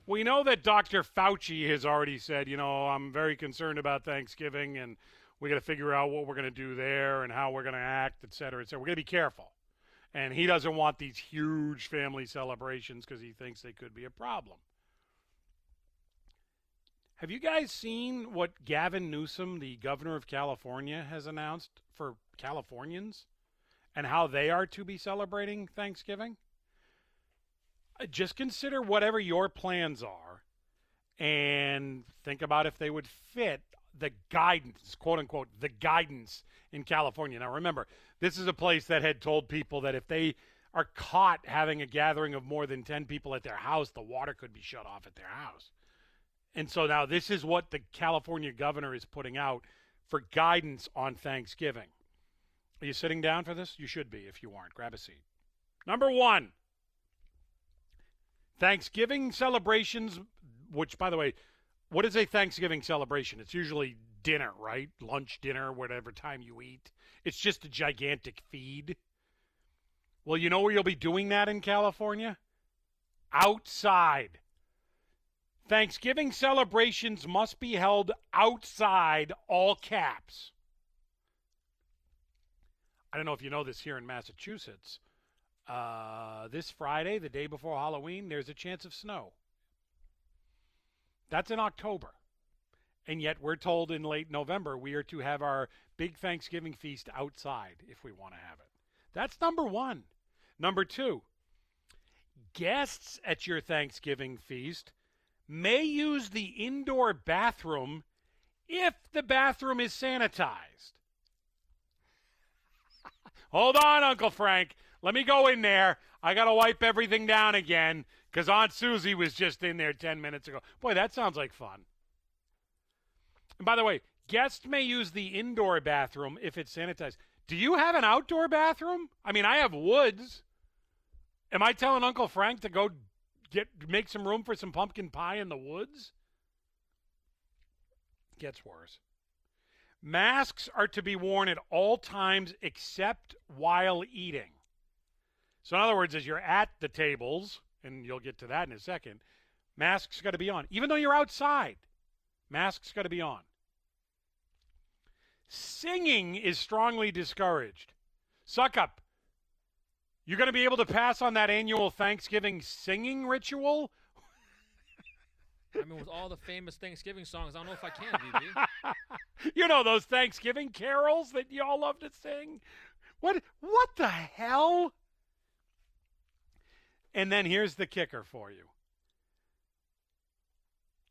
We know that Dr. Fauci has already said, you know, I'm very concerned about Thanksgiving and we got to figure out what we're going to do there and how we're going to act, et cetera, et cetera. We're going to be careful. And he doesn't want these huge family celebrations because he thinks they could be a problem. Have you guys seen what Gavin Newsom, the governor of California, has announced for Californians and how they are to be celebrating Thanksgiving? Uh, Just consider whatever your plans are and think about if they would fit the guidance, quote unquote, the guidance in California. Now, remember, this is a place that had told people that if they are caught having a gathering of more than 10 people at their house, the water could be shut off at their house. And so now this is what the California governor is putting out for guidance on Thanksgiving. Are you sitting down for this? You should be if you aren't. Grab a seat. Number one Thanksgiving celebrations, which, by the way, what is a Thanksgiving celebration? It's usually dinner, right? Lunch, dinner, whatever time you eat. It's just a gigantic feed. Well, you know where you'll be doing that in California? Outside. Thanksgiving celebrations must be held outside, all caps. I don't know if you know this here in Massachusetts. Uh, this Friday, the day before Halloween, there's a chance of snow. That's in October. And yet, we're told in late November we are to have our big Thanksgiving feast outside if we want to have it. That's number one. Number two, guests at your Thanksgiving feast may use the indoor bathroom if the bathroom is sanitized. Hold on, Uncle Frank. Let me go in there. I got to wipe everything down again because Aunt Susie was just in there 10 minutes ago. Boy, that sounds like fun. And by the way, guests may use the indoor bathroom if it's sanitized. Do you have an outdoor bathroom? I mean, I have woods. Am I telling Uncle Frank to go get make some room for some pumpkin pie in the woods? Gets worse. Masks are to be worn at all times except while eating. So, in other words, as you're at the tables, and you'll get to that in a second, masks got to be on. Even though you're outside, masks got to be on. Singing is strongly discouraged. Suck up. You're going to be able to pass on that annual Thanksgiving singing ritual? I mean, with all the famous Thanksgiving songs, I don't know if I can, you know those Thanksgiving carols that y'all love to sing? What what the hell? And then here's the kicker for you.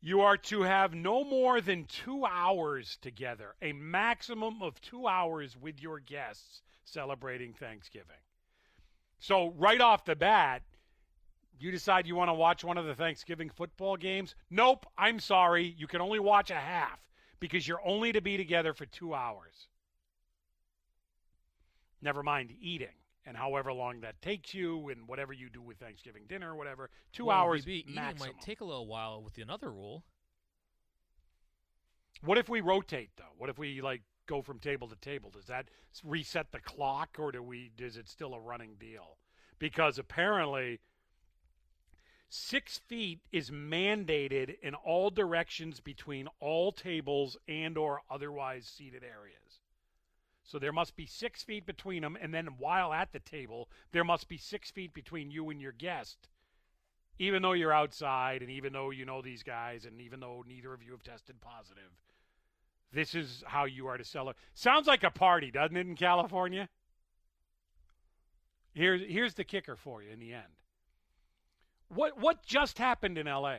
You are to have no more than two hours together, a maximum of two hours with your guests celebrating Thanksgiving. So, right off the bat, you decide you want to watch one of the Thanksgiving football games? Nope, I'm sorry. You can only watch a half because you're only to be together for two hours. Never mind eating and however long that takes you and whatever you do with Thanksgiving dinner or whatever. Two well, hours eating maximum. might take a little while with another rule. What if we rotate though? What if we like go from table to table? Does that reset the clock or do we is it still a running deal? Because apparently Six feet is mandated in all directions between all tables and or otherwise seated areas. So there must be six feet between them, and then while at the table, there must be six feet between you and your guest. Even though you're outside, and even though you know these guys, and even though neither of you have tested positive, this is how you are to celebrate. Sounds like a party, doesn't it, in California? Here's here's the kicker for you in the end. What what just happened in LA?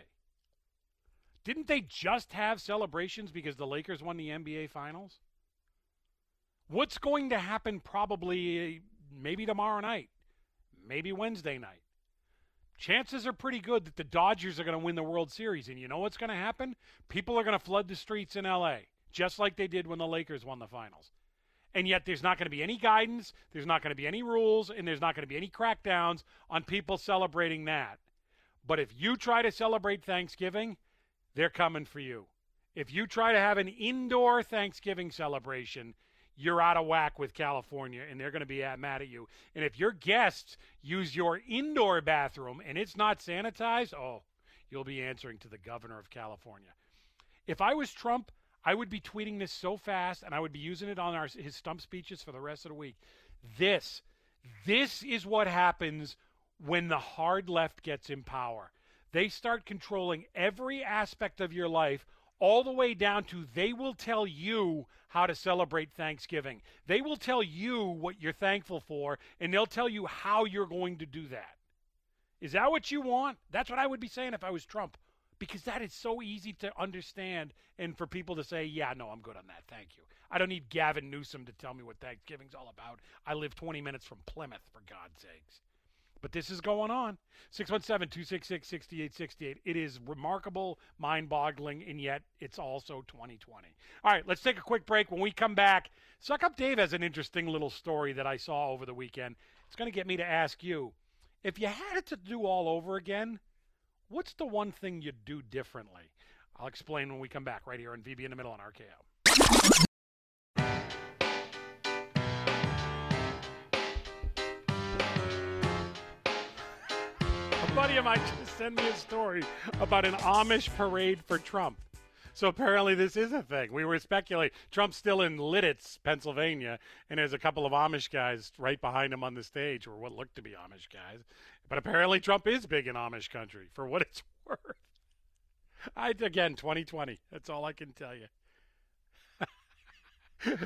Didn't they just have celebrations because the Lakers won the NBA finals? What's going to happen probably maybe tomorrow night, maybe Wednesday night? Chances are pretty good that the Dodgers are going to win the World Series. And you know what's going to happen? People are going to flood the streets in LA, just like they did when the Lakers won the finals. And yet, there's not going to be any guidance, there's not going to be any rules, and there's not going to be any crackdowns on people celebrating that. But if you try to celebrate Thanksgiving, they're coming for you. If you try to have an indoor Thanksgiving celebration, you're out of whack with California and they're going to be mad at you. And if your guests use your indoor bathroom and it's not sanitized, oh, you'll be answering to the governor of California. If I was Trump, I would be tweeting this so fast and I would be using it on our, his stump speeches for the rest of the week. This, this is what happens when the hard left gets in power. They start controlling every aspect of your life, all the way down to they will tell you how to celebrate Thanksgiving. They will tell you what you're thankful for, and they'll tell you how you're going to do that. Is that what you want? That's what I would be saying if I was Trump, because that is so easy to understand and for people to say, yeah, no, I'm good on that. Thank you. I don't need Gavin Newsom to tell me what Thanksgiving's all about. I live 20 minutes from Plymouth, for God's sakes. But this is going on. 617 266 6868. It is remarkable, mind boggling, and yet it's also 2020. All right, let's take a quick break. When we come back, Suck Up Dave has an interesting little story that I saw over the weekend. It's going to get me to ask you if you had it to do all over again, what's the one thing you'd do differently? I'll explain when we come back right here on VB in the Middle on RKO. Of mine just sent me a story about an Amish parade for Trump. So apparently this is a thing. We were speculating. Trump's still in Lititz, Pennsylvania, and there's a couple of Amish guys right behind him on the stage, or what looked to be Amish guys. But apparently Trump is big in Amish country, for what it's worth. I again, 2020. That's all I can tell you.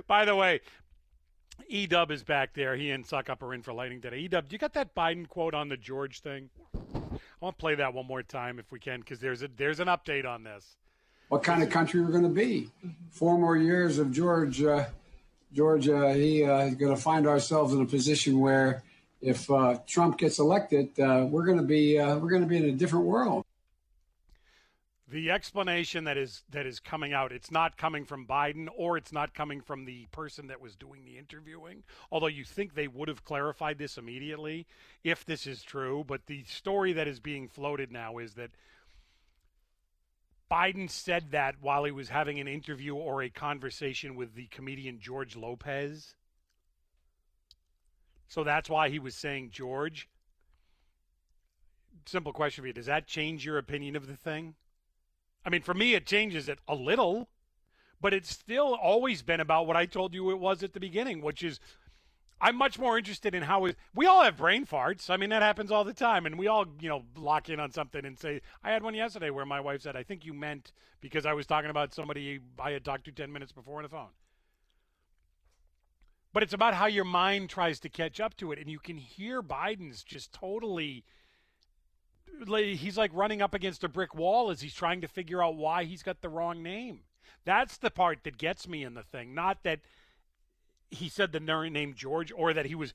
By the way, E Dub is back there. He and Suck Up are in for Lightning today. E Dub, you got that Biden quote on the George thing? I want to play that one more time if we can, because there's a there's an update on this. What kind of country we're going to be? Four more years of George uh, Georgia, he uh, is going to find ourselves in a position where if uh, Trump gets elected, uh, we're going to be uh, we're going to be in a different world. The explanation that is that is coming out, it's not coming from Biden or it's not coming from the person that was doing the interviewing. Although you think they would have clarified this immediately if this is true, but the story that is being floated now is that Biden said that while he was having an interview or a conversation with the comedian George Lopez. So that's why he was saying George. Simple question for you. Does that change your opinion of the thing? I mean, for me, it changes it a little, but it's still always been about what I told you it was at the beginning, which is I'm much more interested in how we all have brain farts. I mean, that happens all the time. And we all, you know, lock in on something and say, I had one yesterday where my wife said, I think you meant because I was talking about somebody I had talked to 10 minutes before on the phone. But it's about how your mind tries to catch up to it. And you can hear Biden's just totally he's like running up against a brick wall as he's trying to figure out why he's got the wrong name. That's the part that gets me in the thing, not that he said the name George or that he was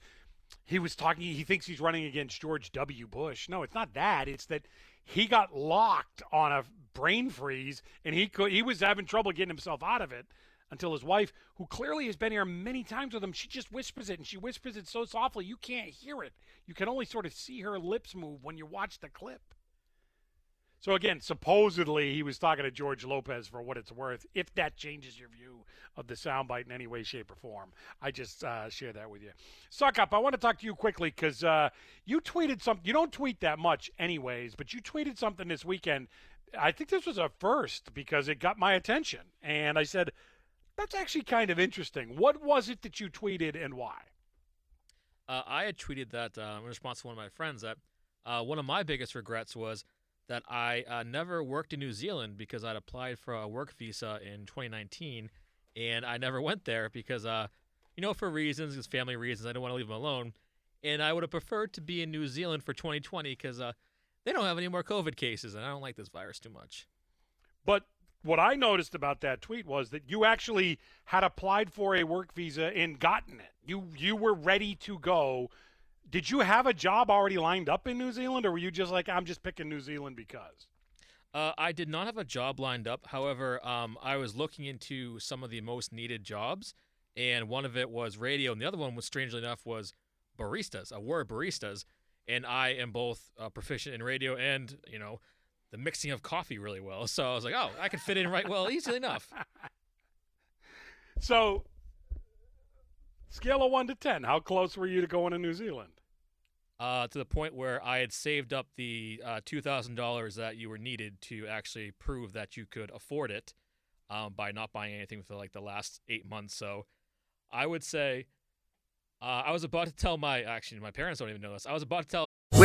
he was talking he thinks he's running against George W. Bush. No, it's not that. It's that he got locked on a brain freeze and he could he was having trouble getting himself out of it until his wife, who clearly has been here many times with him, she just whispers it and she whispers it so softly you can't hear it. You can only sort of see her lips move when you watch the clip. So again, supposedly he was talking to George Lopez for what it's worth. If that changes your view of the soundbite in any way, shape, or form, I just uh, share that with you. Suck up. I want to talk to you quickly because uh, you tweeted something. You don't tweet that much, anyways, but you tweeted something this weekend. I think this was a first because it got my attention, and I said, that's actually kind of interesting. What was it that you tweeted and why? Uh, I had tweeted that uh, in response to one of my friends that uh, one of my biggest regrets was that I uh, never worked in New Zealand because I'd applied for a work visa in 2019 and I never went there because, uh, you know, for reasons, it's family reasons, I didn't want to leave them alone. And I would have preferred to be in New Zealand for 2020 because uh, they don't have any more COVID cases and I don't like this virus too much. But what I noticed about that tweet was that you actually had applied for a work visa and gotten it. You you were ready to go. Did you have a job already lined up in New Zealand, or were you just like, I'm just picking New Zealand because? Uh, I did not have a job lined up. However, um, I was looking into some of the most needed jobs, and one of it was radio, and the other one was strangely enough was baristas. I word baristas, and I am both uh, proficient in radio and you know the mixing of coffee really well. So I was like, oh, I could fit in right well, easily enough. So, scale of one to ten, how close were you to going to New Zealand? Uh, to the point where I had saved up the uh, two thousand dollars that you were needed to actually prove that you could afford it um, by not buying anything for like the last eight months. So, I would say uh, I was about to tell my actually my parents don't even know this. I was about to tell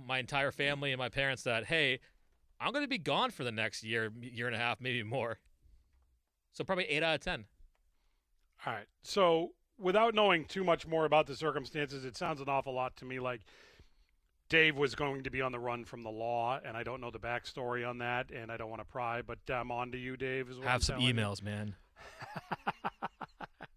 My entire family and my parents that hey, I'm going to be gone for the next year, year and a half, maybe more. So probably eight out of ten. All right. So, without knowing too much more about the circumstances, it sounds an awful lot to me like Dave was going to be on the run from the law, and I don't know the backstory on that, and I don't want to pry, but I'm on to you, Dave. Have some telling you. emails, man.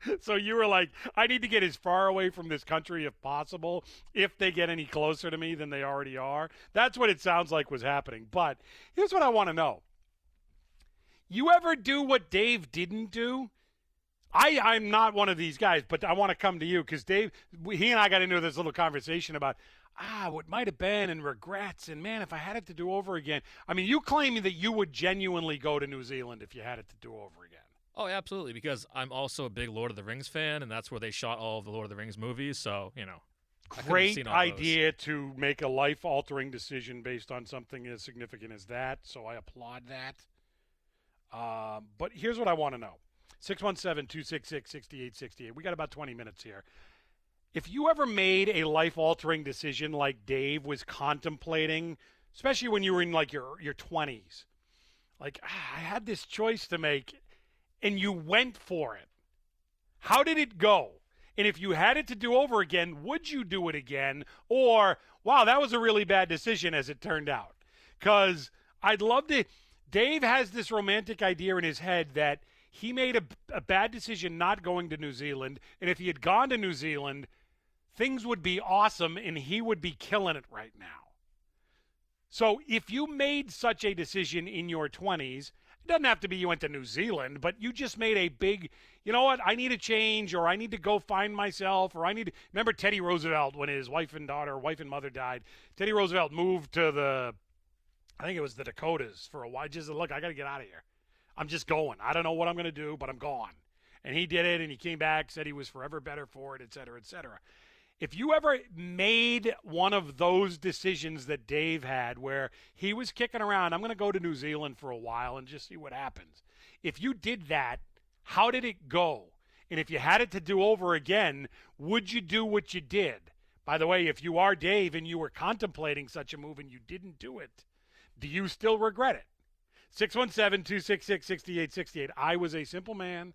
So you were like, I need to get as far away from this country if possible. If they get any closer to me than they already are, that's what it sounds like was happening. But here's what I want to know: You ever do what Dave didn't do? I I'm not one of these guys, but I want to come to you because Dave, he and I got into this little conversation about ah what might have been and regrets and man if I had it to do over again. I mean, you claiming that you would genuinely go to New Zealand if you had it to do over again. Oh, absolutely, because I'm also a big Lord of the Rings fan, and that's where they shot all of the Lord of the Rings movies. So you know, great all those. idea to make a life altering decision based on something as significant as that. So I applaud that. Um, but here's what I want to know. 617 266 6868. We got about 20 minutes here. If you ever made a life altering decision like Dave was contemplating, especially when you were in like your, your 20s, like ah, I had this choice to make and you went for it, how did it go? And if you had it to do over again, would you do it again? Or, wow, that was a really bad decision as it turned out? Because I'd love to. Dave has this romantic idea in his head that he made a, a bad decision not going to New Zealand. And if he had gone to New Zealand, things would be awesome and he would be killing it right now. So if you made such a decision in your 20s, it doesn't have to be you went to New Zealand, but you just made a big, you know what, I need a change or I need to go find myself or I need to remember Teddy Roosevelt when his wife and daughter, wife and mother died. Teddy Roosevelt moved to the I think it was the Dakotas for a while. Just look, I got to get out of here. I'm just going. I don't know what I'm going to do, but I'm gone. And he did it, and he came back, said he was forever better for it, et cetera, et cetera. If you ever made one of those decisions that Dave had where he was kicking around, I'm going to go to New Zealand for a while and just see what happens. If you did that, how did it go? And if you had it to do over again, would you do what you did? By the way, if you are Dave and you were contemplating such a move and you didn't do it, do you still regret it? 617 266 6868. I was a simple man.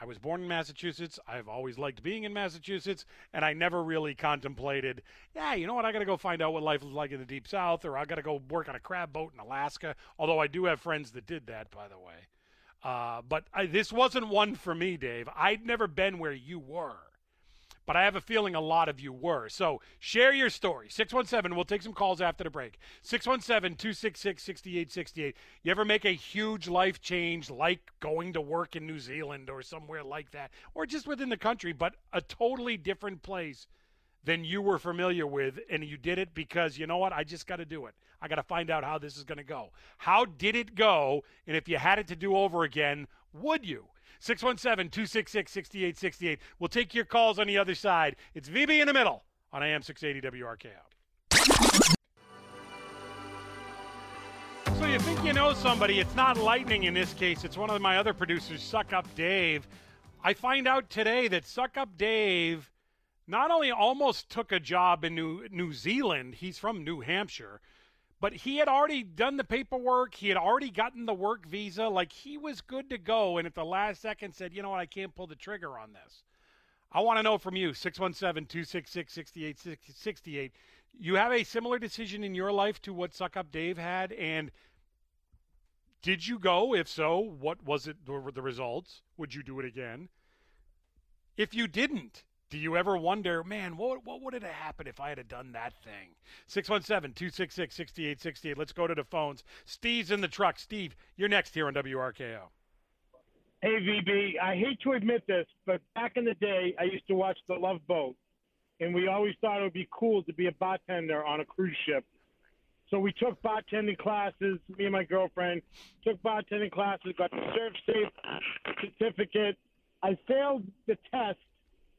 I was born in Massachusetts. I've always liked being in Massachusetts, and I never really contemplated, yeah, you know what? I got to go find out what life is like in the deep south, or I got to go work on a crab boat in Alaska. Although I do have friends that did that, by the way. Uh, but I, this wasn't one for me, Dave. I'd never been where you were but I have a feeling a lot of you were. So share your story. 617, we'll take some calls after the break. 617 266 6868. You ever make a huge life change like going to work in New Zealand or somewhere like that, or just within the country, but a totally different place than you were familiar with, and you did it because you know what? I just got to do it. I got to find out how this is going to go. How did it go? And if you had it to do over again, would you? 617 266 6868. We'll take your calls on the other side. It's VB in the middle on AM 680 WRKO. So you think you know somebody. It's not Lightning in this case. It's one of my other producers, Suck Up Dave. I find out today that Suck Up Dave not only almost took a job in New, New Zealand, he's from New Hampshire – but he had already done the paperwork. He had already gotten the work visa. Like he was good to go. And at the last second said, you know what, I can't pull the trigger on this. I want to know from you 617 266 6868. You have a similar decision in your life to what Suck Up Dave had. And did you go? If so, what was it? Were the results? Would you do it again? If you didn't, do you ever wonder, man, what, what would have happened if I had done that thing? 617 266 6868. Let's go to the phones. Steve's in the truck. Steve, you're next here on WRKO. Hey, VB, I hate to admit this, but back in the day, I used to watch The Love Boat, and we always thought it would be cool to be a bartender on a cruise ship. So we took bartending classes, me and my girlfriend took bartending classes, got the serve safe certificate. I failed the test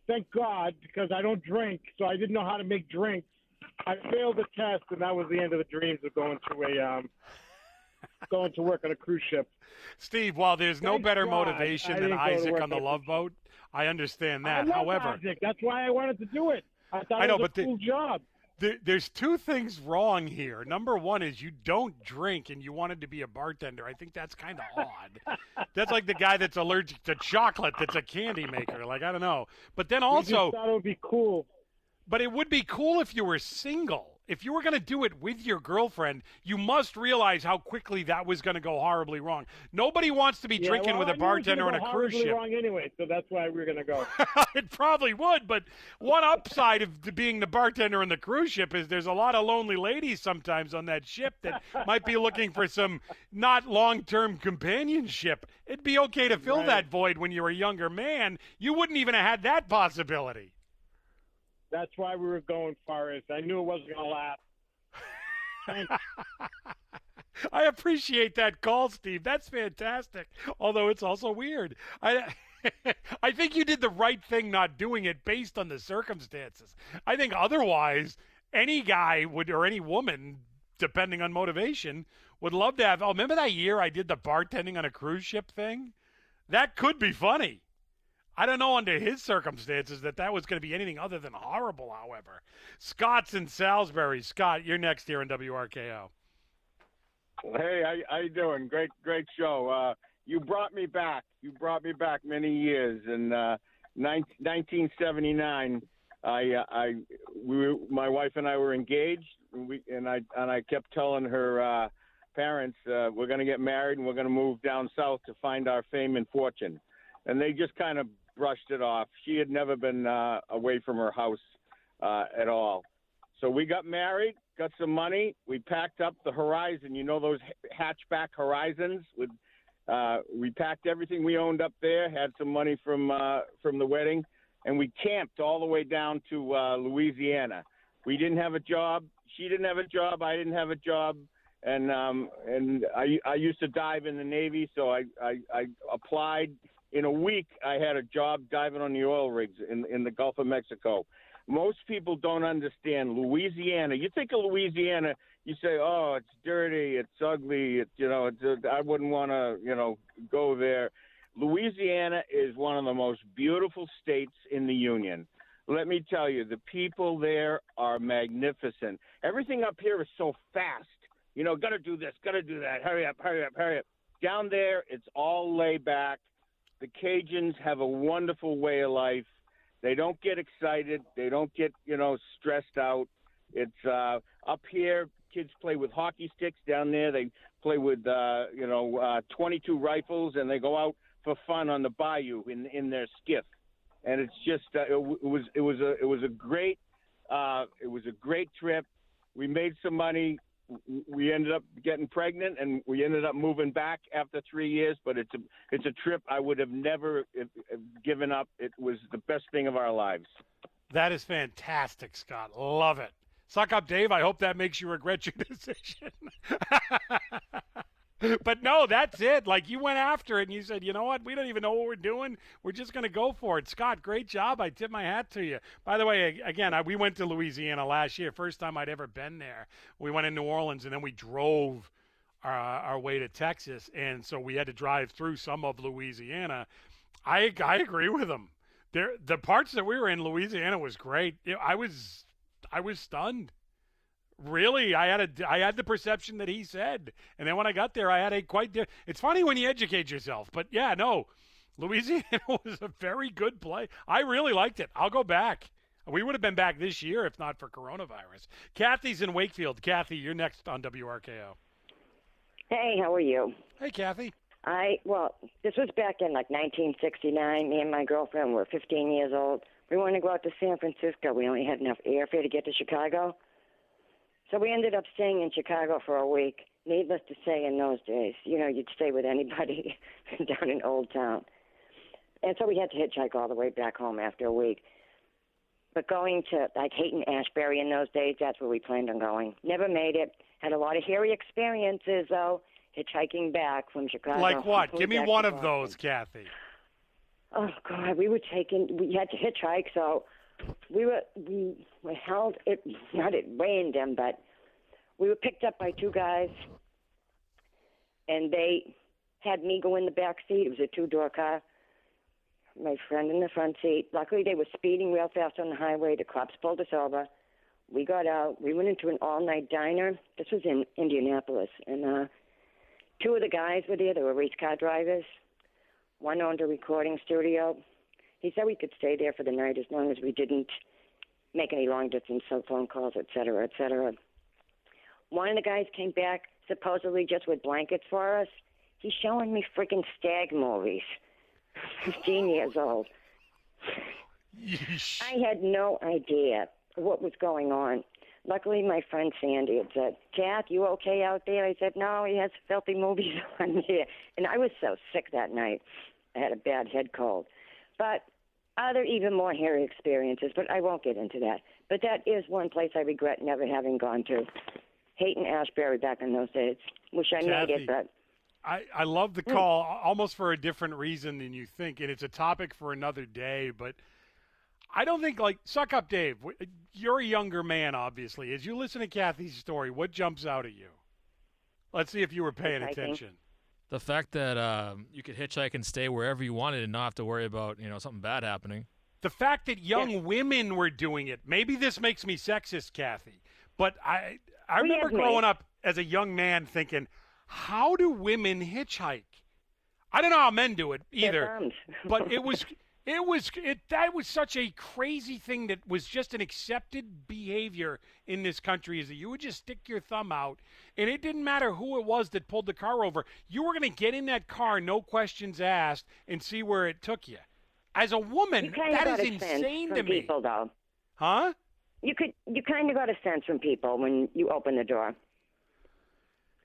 thank God, because I don't drink, so I didn't know how to make drinks. I failed the test, and that was the end of the dreams of going to a um, going to work on a cruise ship. Steve, while there's no better God motivation than didn't go to Isaac on the Love Boat, I understand that. I However, Isaac. That's why I wanted to do it. I thought I know, it was but a the- cool job. There, there's two things wrong here. Number one is you don't drink and you wanted to be a bartender. I think that's kind of odd. that's like the guy that's allergic to chocolate that's a candy maker. Like I don't know. But then also it would be cool. But it would be cool if you were single. If you were going to do it with your girlfriend, you must realize how quickly that was going to go horribly wrong. Nobody wants to be Yeah, drinking well, with I a knew it was gonna bartender on a cruise ship. Wrong anyway, so that's why we're going to go. it probably would, but one upside of being the bartender on the cruise ship is there's a lot of lonely ladies sometimes on that ship that might be looking for some not long-term companionship. It'd be okay to fill Right. that void when you were a younger man. You wouldn't even have had that possibility. That's why we were going far as I knew it wasn't going to last. I appreciate that call, Steve. That's fantastic. Although it's also weird. I I think you did the right thing not doing it based on the circumstances. I think otherwise any guy would or any woman depending on motivation would love to have Oh, remember that year I did the bartending on a cruise ship thing? that could be funny. I don't know under his circumstances that that was going to be anything other than horrible. However, Scott's in Salisbury. Scott, you're next here in WRKO. Hey, how, how you doing? Great, great show. Uh, you brought me back. You brought me back many years. In uh, 1979, I, uh, I, we, my wife and I were engaged, and, we, and I, and I kept telling her uh, parents, uh, we're going to get married and we're going to move down south to find our fame and fortune, and they just kind of brushed it off. She had never been uh, away from her house uh, at all. So we got married, got some money. We packed up the Horizon. You know those hatchback Horizons with. Uh, we packed everything we owned up there. Had some money from uh, from the wedding, and we camped all the way down to uh, Louisiana. We didn't have a job. She didn't have a job. I didn't have a job. And um, and I I used to dive in the Navy, so I I, I applied. In a week, I had a job diving on the oil rigs in in the Gulf of Mexico most people don't understand Louisiana. You think of Louisiana, you say, "Oh, it's dirty, it's ugly, you know, it's, uh, I wouldn't want to, you know, go there." Louisiana is one of the most beautiful states in the union. Let me tell you, the people there are magnificent. Everything up here is so fast. You know, got to do this, got to do that. Hurry up, hurry up, hurry up. Down there, it's all lay back. The Cajuns have a wonderful way of life. They don't get excited. They don't get, you know, stressed out. It's uh, up here. Kids play with hockey sticks. Down there, they play with, uh, you know, uh, 22 rifles, and they go out for fun on the bayou in in their skiff. And it's just, uh, it, w- it was, it was a, it was a great, uh, it was a great trip. We made some money. We ended up getting pregnant, and we ended up moving back after three years. But it's a, it's a trip I would have never given up. It was the best thing of our lives. That is fantastic, Scott. Love it. Suck up, Dave. I hope that makes you regret your decision. but no, that's it. Like you went after it and you said, you know what? We don't even know what we're doing. We're just going to go for it. Scott, great job. I tip my hat to you. By the way, again, I, we went to Louisiana last year. First time I'd ever been there. We went in New Orleans and then we drove our, our way to Texas. And so we had to drive through some of Louisiana. I, I agree with him. There, the parts that we were in Louisiana was great. I was, I was stunned. Really, I had a, I had the perception that he said, and then when I got there, I had a quite. Di- it's funny when you educate yourself, but yeah, no, Louisiana was a very good play. I really liked it. I'll go back. We would have been back this year if not for coronavirus. Kathy's in Wakefield. Kathy, you're next on WRKO. Hey, how are you? Hey, Kathy. I well, this was back in like 1969. Me and my girlfriend were 15 years old. We wanted to go out to San Francisco. We only had enough airfare to get to Chicago, so we ended up staying in Chicago for a week. Needless to say, in those days, you know, you'd stay with anybody down in Old Town, and so we had to hitchhike all the way back home after a week. But going to like Haight-Ashbury in those days, that's where we planned on going. Never made it. Had a lot of hairy experiences though, hitchhiking back from Chicago. Like what? Give me one of those, Kathy. Oh God, we were taking. We had to hitchhike, so we were we were held. It not it rained them, but we were picked up by two guys, and they had me go in the back seat. It was a two door car. My friend in the front seat. Luckily, they were speeding real fast on the highway. The cops pulled us over. We got out. We went into an all night diner. This was in Indianapolis, and uh, two of the guys were there. They were race car drivers. One owned a recording studio. He said we could stay there for the night as long as we didn't make any long distance cell phone calls, et cetera, et cetera. One of the guys came back supposedly just with blankets for us. He's showing me freaking stag movies. 15 years old. I had no idea what was going on. Luckily, my friend Sandy had said, Kath, you okay out there? I said, no, he has filthy movies on here. And I was so sick that night. I had a bad head cold. But other even more hairy experiences, but I won't get into that. But that is one place I regret never having gone to. Haight-Ashbury back in those days. Wish I made Kathy. it, but I, I love the Mm. call almost for a different reason than you think, and it's a topic for another day. But I don't think like suck up, Dave. You're a younger man, obviously. As you listen to Kathy's story, what jumps out at you? Let's see if you were paying attention. The fact that um, you could hitchhike and stay wherever you wanted and not have to worry about you know something bad happening. The fact that young women were doing it, maybe this makes me sexist, Kathy, but I I remember have growing up as a young man thinking, how do women hitchhike? I don't know how men do it either, but it was it was it that was such a crazy thing that was just an accepted behavior in this country is that you would just stick your thumb out and it didn't matter who it was that pulled the car over. You were going to get in that car, no questions asked, and see where it took you. As a woman, You kind of got a sense insane from to me. people, though. Huh? You could, you kind of got a sense from people when you open the door.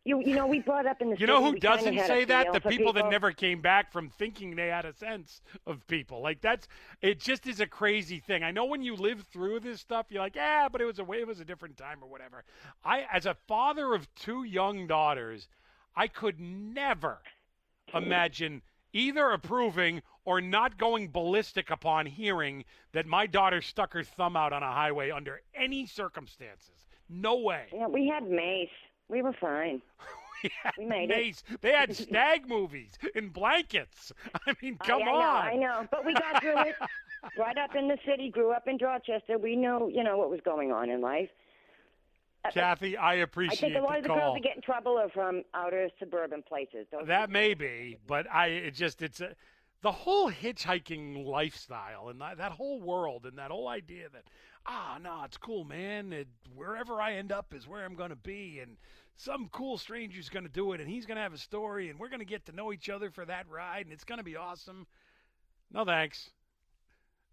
You, you know, we brought up in the You know who doesn't say that? The for people that never came back from thinking they had a sense of people. Like that's it. Just is a crazy thing. I know when you live through this stuff, you're like, yeah, but it was a way, it was a different time or whatever. I, as a father of two young daughters, I could never imagine either approving or not going ballistic upon hearing that my daughter stuck her thumb out on a highway under any circumstances. No way. Yeah, we had Mace. We were fine. we made Mace. it. They had stag movies in blankets. I mean, come I, I on. know, I know, but we got through it. Brought up in the city, grew up in Dorchester. We know, you know, what was going on in life. Uh, uh, Kathy, I appreciate. I think a lot the of the call. girls that get in trouble are from outer suburban places. That may be, but I it just it's a, the whole hitchhiking lifestyle and that, that whole world and that whole idea that ah no it's cool man it, wherever I end up is where I'm going to be and some cool stranger's going to do it and he's going to have a story and we're going to get to know each other for that ride and it's going to be awesome. No thanks.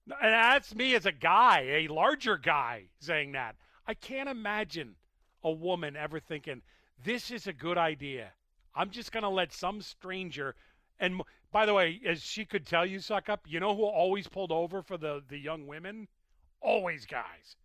And that's me as a guy, a larger guy saying that. I can't imagine a woman ever thinking, this is a good idea. I'm just going to let some stranger. And by the way, as she could tell you, suck up, you know who always pulled over for the, the young women? Always guys.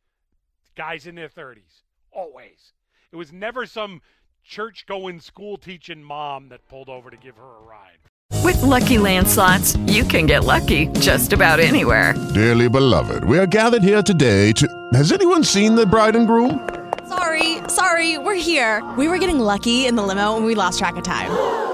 Guys in their 30s. Always. It was never some church going, school teaching mom that pulled over to give her a ride. With Lucky Land slots, you can get lucky just about anywhere. Dearly beloved, we are gathered here today to. Has anyone seen the bride and groom? Sorry, sorry, we're here. We were getting lucky in the limo and we lost track of time.